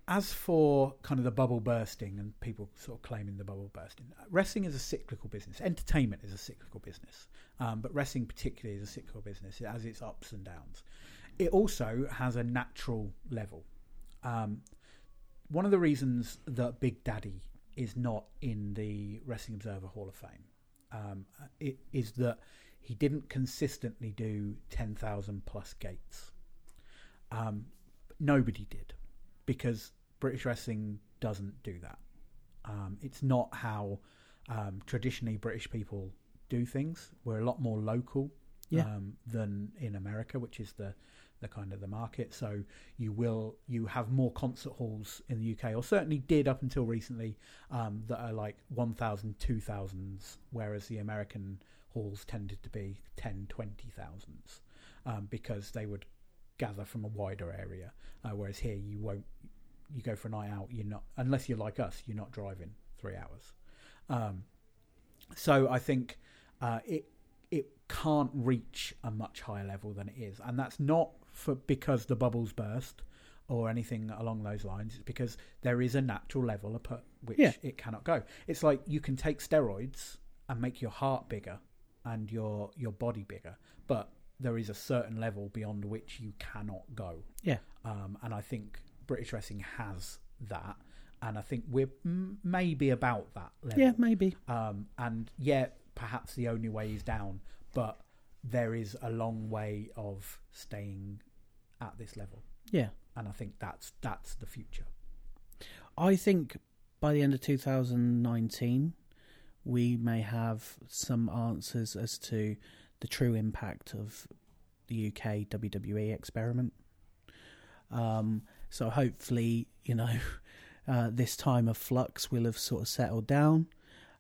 S3: as for kind of the bubble bursting and people sort of claiming the bubble bursting, wrestling is a cyclical business. Entertainment is a cyclical business, um, but wrestling particularly is a cyclical business. It has its ups and downs. It also has a natural level. Um, one of the reasons that Big Daddy is not in the Wrestling Observer Hall of Fame um, it, is that he didn't consistently do 10,000 plus gates. Um, nobody did because British wrestling doesn't do that. Um, it's not how um, traditionally British people do things. We're a lot more local
S2: Yeah.
S3: um, than in America, which is the the kind of the market. So you will you have more concert halls in the UK, or certainly did up until recently, um, that are like 1,000, 2,000s, whereas the American halls tended to be 10, 20,000s um, because they would gather from a wider area. Uh, whereas here you won't. You go for a night out, you're not unless you're like us. You're not driving three hours. Um, so I think uh, it it can't reach a much higher level than it is, and that's not for because the bubbles burst or anything along those lines. It's because there is a natural level at which
S2: Yeah.
S3: it cannot go. It's like you can take steroids and make your heart bigger and your your body bigger, but there is a certain level beyond which you cannot go.
S2: Yeah.
S3: Um, and I think British wrestling has that, and I think we're m- maybe about that level.
S2: Yeah, maybe.
S3: Um, and yeah, perhaps the only way is down, but there is a long way of staying at this level,
S2: Yeah.
S3: and I think that's that's the future.
S2: I think by the end of 2019, we may have some answers as to the true impact of the UK WWE experiment. Um, so hopefully, you know, *laughs* uh, this time of flux will have sort of settled down,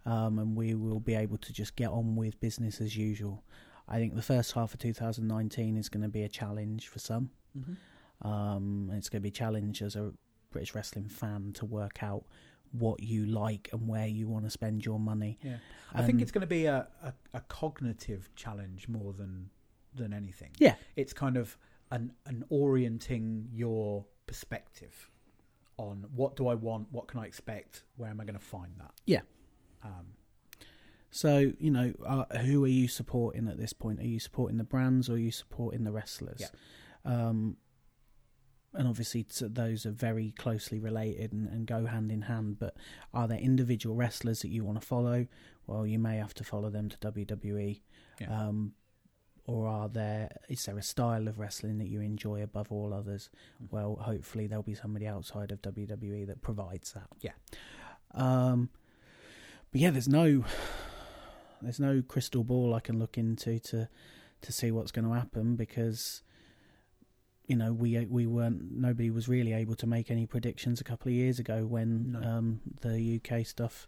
S2: um, and we will be able to just get on with business as usual. I think the first half of 2019 is going to be a challenge for some.
S3: Mm-hmm.
S2: Um, it's going to be a challenge as a British wrestling fan to work out what you like and where you want to spend your money.
S3: Yeah, I think
S2: Um,
S3: it's going to be a, a, a cognitive challenge more than than anything.
S2: Yeah.
S3: it's kind of an an orienting your perspective on what do I want, what can I expect, where am I going to find that?
S2: Yeah.
S3: Um,
S2: So you know, uh, who are you supporting at this point? Are you supporting the brands or are you supporting the wrestlers?
S3: Yeah.
S2: Um, and obviously, those are very closely related and, and go hand in hand. But are there individual wrestlers that you want to follow? Well, you may have to follow them to WWE.
S3: Yeah.
S2: Um, or are there is there a style of wrestling that you enjoy above all others?
S3: Mhm.
S2: Well, hopefully there'll be somebody outside of WWE that provides that.
S3: Yeah.
S2: Um, but yeah, there's no there's no crystal ball I can look into to to see what's going to happen because you know we we weren't nobody was really able to make any predictions a couple of years ago when
S3: No.
S2: um, the UK stuff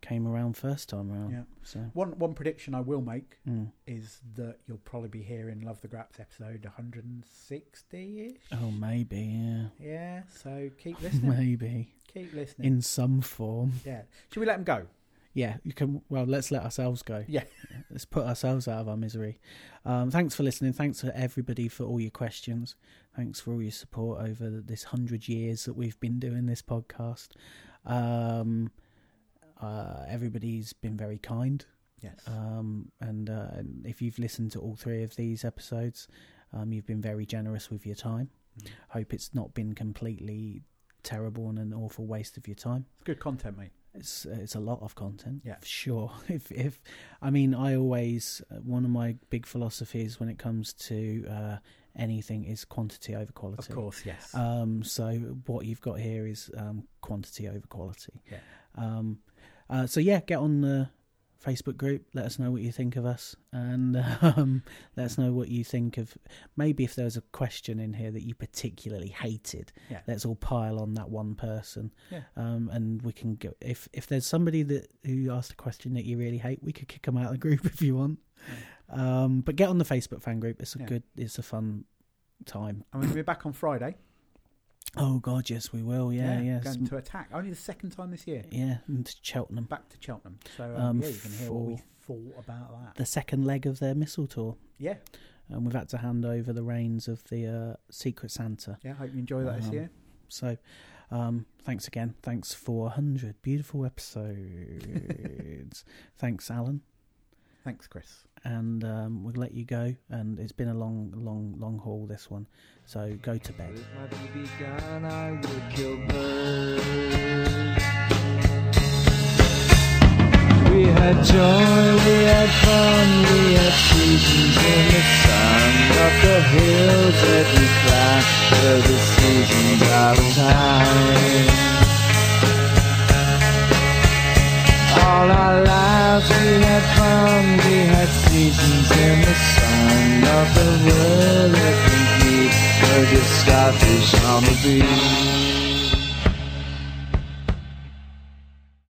S2: came around first time around.
S3: Yeah.
S2: So
S3: one one prediction I will make
S2: mm.
S3: is that you'll probably be hearing Love the Graps episode 160 ish.
S2: oh maybe yeah
S3: Yeah, so keep *laughs* listening.
S2: maybe
S3: keep listening.
S2: in some form.
S3: yeah. Should we let them go?
S2: Yeah, you can. Well, let's let ourselves go.
S3: Yeah. *laughs*
S2: let's put ourselves out of our misery. Um, thanks for listening. Thanks to everybody for all your questions. Thanks for all your support over this hundred years that we've been doing this podcast. Um, uh, everybody's been very kind.
S3: Yes.
S2: Um, and uh, if you've listened to all three of these episodes, um, you've been very generous with your time.
S3: Mhm.
S2: Hope it's not been completely terrible and an awful waste of your time.
S3: It's good content, mate.
S2: It's it's a lot of content.
S3: Yeah.
S2: sure. *laughs* If if I mean, I always uh, one of my big philosophies when it comes to uh, anything is quantity over quality.
S3: Of course, yes.
S2: Um, so what you've got here is um, quantity over quality.
S3: Yeah.
S2: Um, uh, so yeah, get on the Facebook group. Let us know what you think of us, and *laughs* um, let us know what you think of. Maybe if there was a question in here that you particularly hated,
S3: Yeah.
S2: let's all pile on that one person,
S3: Yeah.
S2: um, and we can go. If if there's somebody that who asked a question that you really hate, we could kick them out of the group *laughs* if you want. Um, but get on the Facebook fan group. It's a
S3: Yeah.
S2: good. It's a fun time.
S3: And we'll be back on Friday.
S2: Oh God, yes, we will. Yeah, yes.
S3: Going to attack. Only the second time this year.
S2: yeah. And to Cheltenham,
S3: Back to Cheltenham. So um,
S2: Um,
S3: yeah, you can hear what we thought about that.
S2: the second leg of their missile tour.
S3: Yeah,
S2: and we've had to hand over the reins of the uh, Secret Santa.
S3: yeah. Hope you enjoy that this
S2: Um,
S3: year.
S2: So, um, thanks again. Thanks for 100 beautiful episodes. *laughs* thanks, Alan.
S3: Thanks, Chris.
S2: And um, we'll let you go. And it's been a long, long, long haul, this one. So go to bed.
S1: With my BB gun, I would kill birds. We had joy, we had fun, we had seasons in the sun. Up the hills that we climbed, were the seasons out of time. All our lives we had fun, we had seasons in the sun. Of the world that we need, were starfish on the beach.